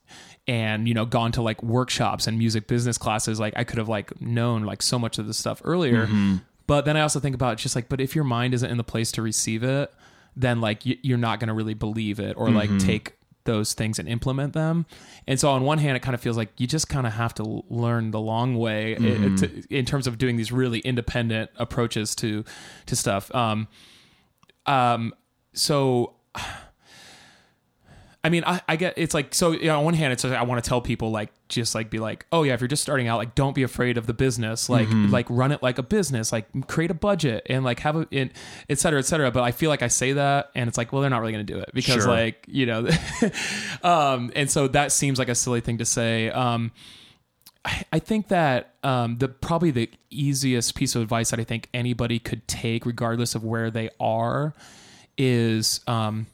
and you know gone to like workshops and music business classes like i could have like known like so much of this stuff earlier. Mm-hmm. But then i also think about just like but if your mind isn't in the place to receive it then like y- you're not going to really believe it or like mm-hmm. take those things and implement them. And so on one hand it kind of feels like you just kind of have to learn the long way i- to, in terms of doing these really independent approaches to to stuff. Um um so I mean, I, I get it's like so. You know, on one hand, it's like I want to tell people like just like be like, oh yeah, if you're just starting out, like don't be afraid of the business, like like run it like a business, like create a budget and like have a in, et cetera, et cetera. But I feel like I say that and it's like, well, they're not really going to do it because Sure. like you know, um, and so that seems like a silly thing to say. Um, I, I think that um, the probably the easiest piece of advice that I think anybody could take, regardless of where they are, is um,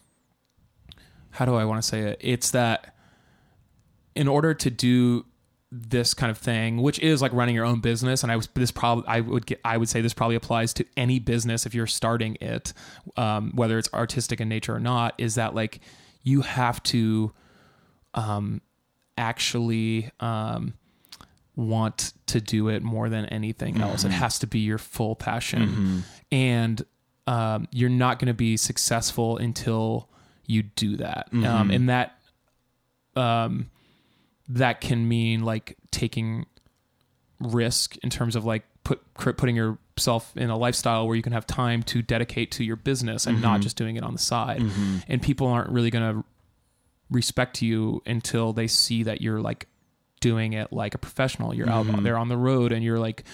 how do I want to say it? It's that in order to do this kind of thing, which is like running your own business, and I was this probably I would get I would say this probably applies to any business if you're starting it, um, whether it's artistic in nature or not, is that like you have to um, actually um, want to do it more than anything else. It has to be your full passion, and um, you're not going to be successful until you do that. Um, and that um, that can mean like taking risk in terms of like put putting yourself in a lifestyle where you can have time to dedicate to your business and not just doing it on the side. And people aren't really going to respect you until they see that you're like doing it like a professional. You're out there on the road and you're like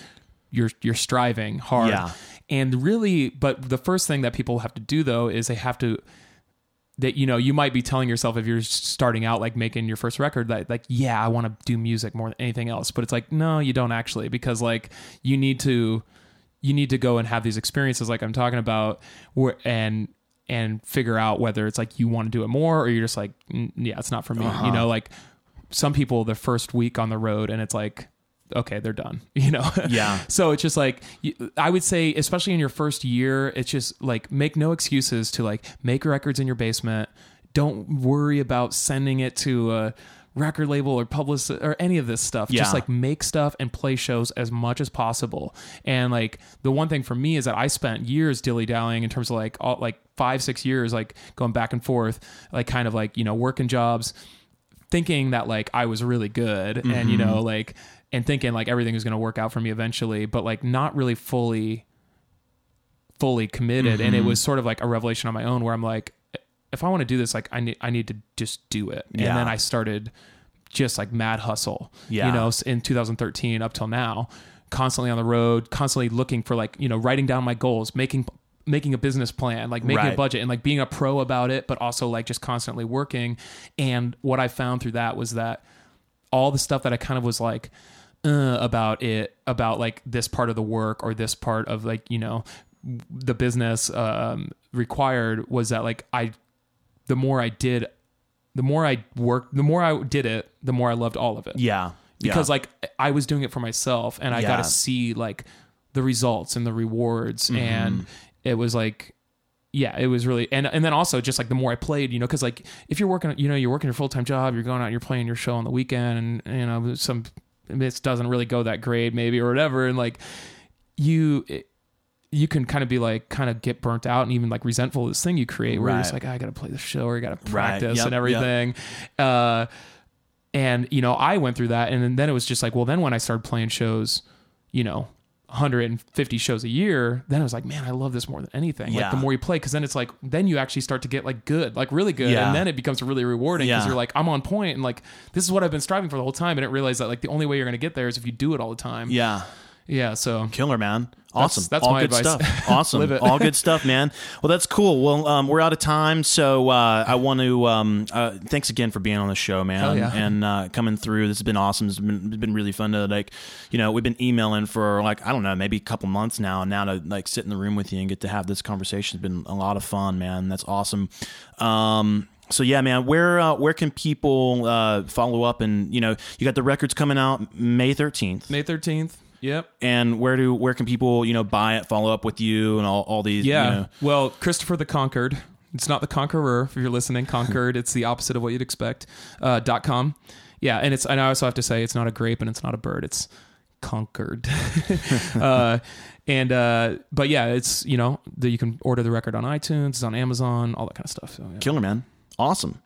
you're you're striving hard. Yeah. And really, but the first thing that people have to do though is they have to that you know you might be telling yourself if you're starting out like making your first record that like yeah I want to do music more than anything else. But it's like no you don't actually because like you need to you need to go and have these experiences like I'm talking about where and and figure out whether it's like you want to do it more or you're just like "Mm, yeah it's not for me you know like some people the first week on the road and it's like okay they're done you know? Yeah. so it's just like i would say especially in your first year it's just like make no excuses to like make records in your basement. Don't worry about sending it to a record label or public or any of this stuff. Yeah. just like make stuff and play shows as much as possible. And like the one thing for me is that i spent years dilly dallying in terms of like all like five six years like going back and forth like kind of like you know working jobs thinking that like I was really good and you mm-hmm. know like and thinking like everything was going to work out for me eventually but like not really fully fully committed. And it mm-hmm. was sort of like a revelation on my own where I'm like if I want to do this like I need I need to just do it. Yeah. and then I started just like mad hustle Yeah. you know in 2013 up till now constantly on the road constantly looking for like you know writing down my goals making making a business plan like making a budget and like being a pro about it but also like just constantly working. And what i found through that was that all the stuff that i kind of was like uh, about it about like this part of the work or this part of like you know the business um, required was that like i the more i did the more i worked the more i did it the more i loved all of it Yeah. because yeah. like I was doing it for myself and I got to see like the results and the rewards Mm-hmm. and it was like yeah it was really and and then also just like the more I played you know cuz like if you're working you know you're working your full-time job you're going out you're playing your show on the weekend and you know some this doesn't really go that great maybe or whatever and like you it, you can kind of be like kind of get burnt out and even like resentful of this thing you create where you're just Right. like I got to play the show or I got to Right. practice Yep. and Yep. everything uh and you know i went through that and then it was just like well then when i started playing shows you know 150 shows a year then i was like man i love this more than anything like Yeah. the more you play because then it's like then you actually start to get like good like really good Yeah. and then it becomes really rewarding because Yeah. you're like i'm on point and like this is what i've been striving for the whole time and didn't realize that like the only way you're going to get there is if you do it all the time yeah. Yeah so Killer, man. Awesome. that's All my good advice. stuff. Awesome. All good stuff, man. Well, that's cool. Well, um, we're out of time, so uh, I want to um, uh, thanks again for being on the show, man, yeah. and uh, coming through. This has been awesome. It's been, it's been really fun to like, you know, we've been emailing for like I don't know, maybe a couple months now, and now to like sit in the room with you and get to have this conversation has been a lot of fun, man. That's awesome. Um, so yeah, man, where uh, where can people uh, follow up? And you know, you got the records coming out May thirteenth may 13th yep and where do where can people you know buy it follow up with you and all, all these Yeah. you know, Well, Christopher the Conquered. It's not the Conqueror. If you're listening, Conquered. it's the opposite of what you'd expect. Uh, dot com, yeah, and it's and I also have to say it's not a grape and it's not a bird. It's conquered. uh, and uh, but yeah, it's you know that you can order the record on iTunes, it's on Amazon, all that kind of stuff. So, yeah. Killer, man. Awesome.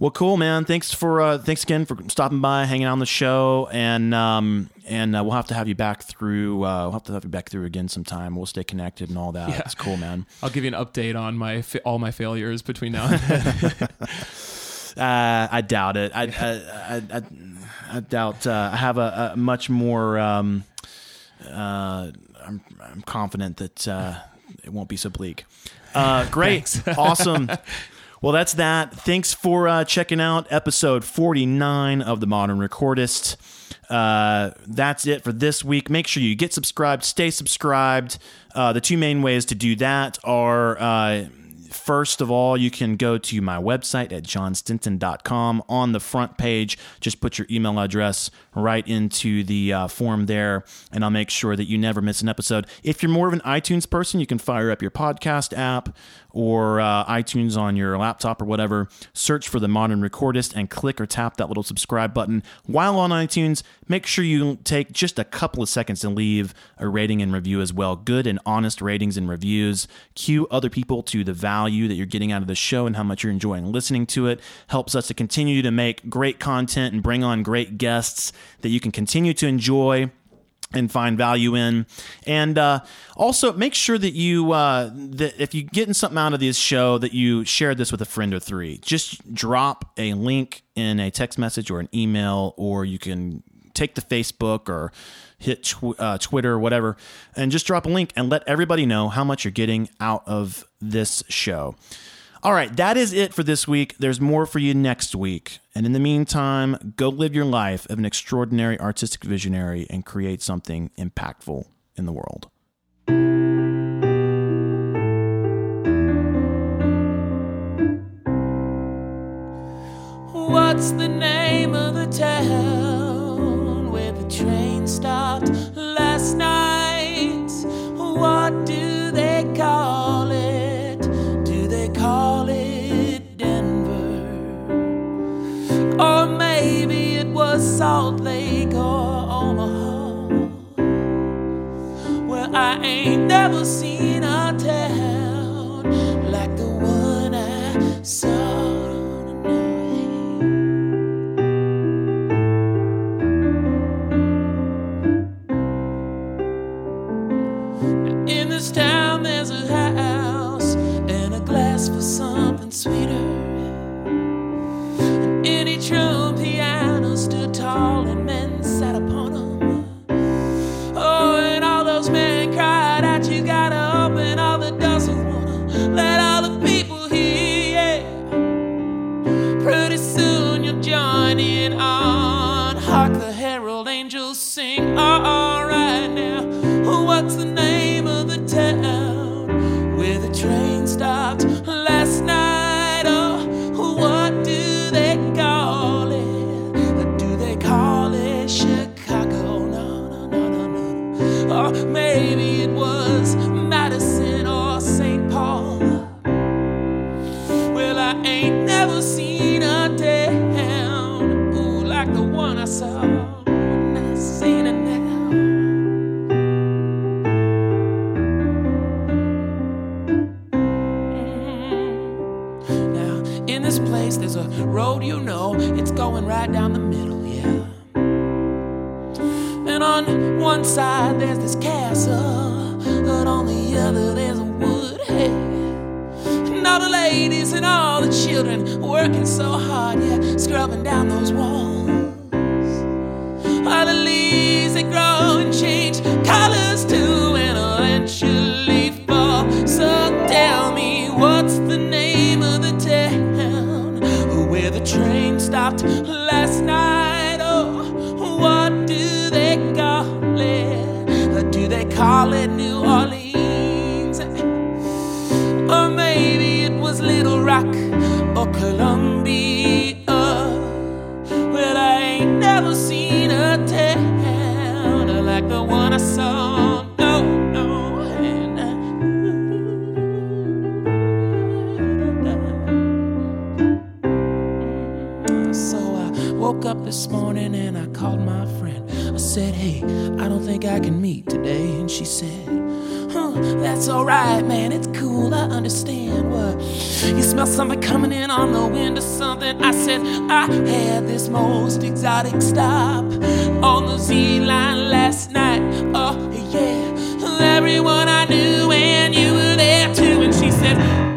Well, cool, man. Thanks for uh, thanks again for stopping by, hanging out on the show, and um, and uh, we'll have to have you back through. Uh, we'll have to have you back through again sometime. We'll stay connected and all that. Yeah. It's cool, man. I'll give you an update on my fa- all my failures between now and then. Uh, I doubt it. I I, I, I, I doubt. Uh, I have a, a much more. Um, uh, I'm, I'm confident that uh, it won't be so bleak. Uh, great, awesome. Well, that's that. Thanks for uh, checking out episode 49 of the Modern Recordist. Uh, that's it for this week. Make sure you get subscribed, stay subscribed. Uh, the two main ways to do that are uh, first of all, you can go to my website at jonstinson.com. On the front page, just put your email address right into the uh, form there, and I'll make sure that you never miss an episode. If you're more of an iTunes person, you can fire up your podcast app or uh, iTunes on your laptop or whatever. Search for the Modern Recordist and click or tap that little subscribe button. While on iTunes, make sure you take just a couple of seconds to leave a rating and review as well. Good and honest ratings and reviews cue other people to the value that you're getting out of the show and how much you're enjoying listening to it. Helps us to continue to make great content and bring on great guests that you can continue to enjoy and find value in. And uh, also make sure that you uh, that if you getting something out of this show that you share this with a friend or three. Just drop a link in a text message or an email or you can take the facebook or hit tw- uh, twitter or whatever and just drop a link and let everybody know how much you're getting out of this show all right, that is it for this week. There's more for you next week. And in the meantime, go live your life of an extraordinary artistic visionary and create something impactful in the world. What's the name of the town where the train stopped last night? Salt Lake or Omaha. where I ain't never seen a town like the one I saw. In this town, there's a house and a glass for something sweeter. And any pianos stood tall and men a road you know, it's going right down the middle, yeah. And on one side, there's this castle, but on the other, there's a wood. And all the ladies and all the children working so hard, yeah, scrubbing down those walls. All the leaves they grow and change stopped last night? Oh, what do they call it? Do they call it think I can meet today. And she said, Huh, that's alright, man. It's cool. I understand what you smell something coming in on the wind or something. I said, I had this most exotic stop on the Z line last night. Oh, yeah. Everyone I knew and you were there too. And she said,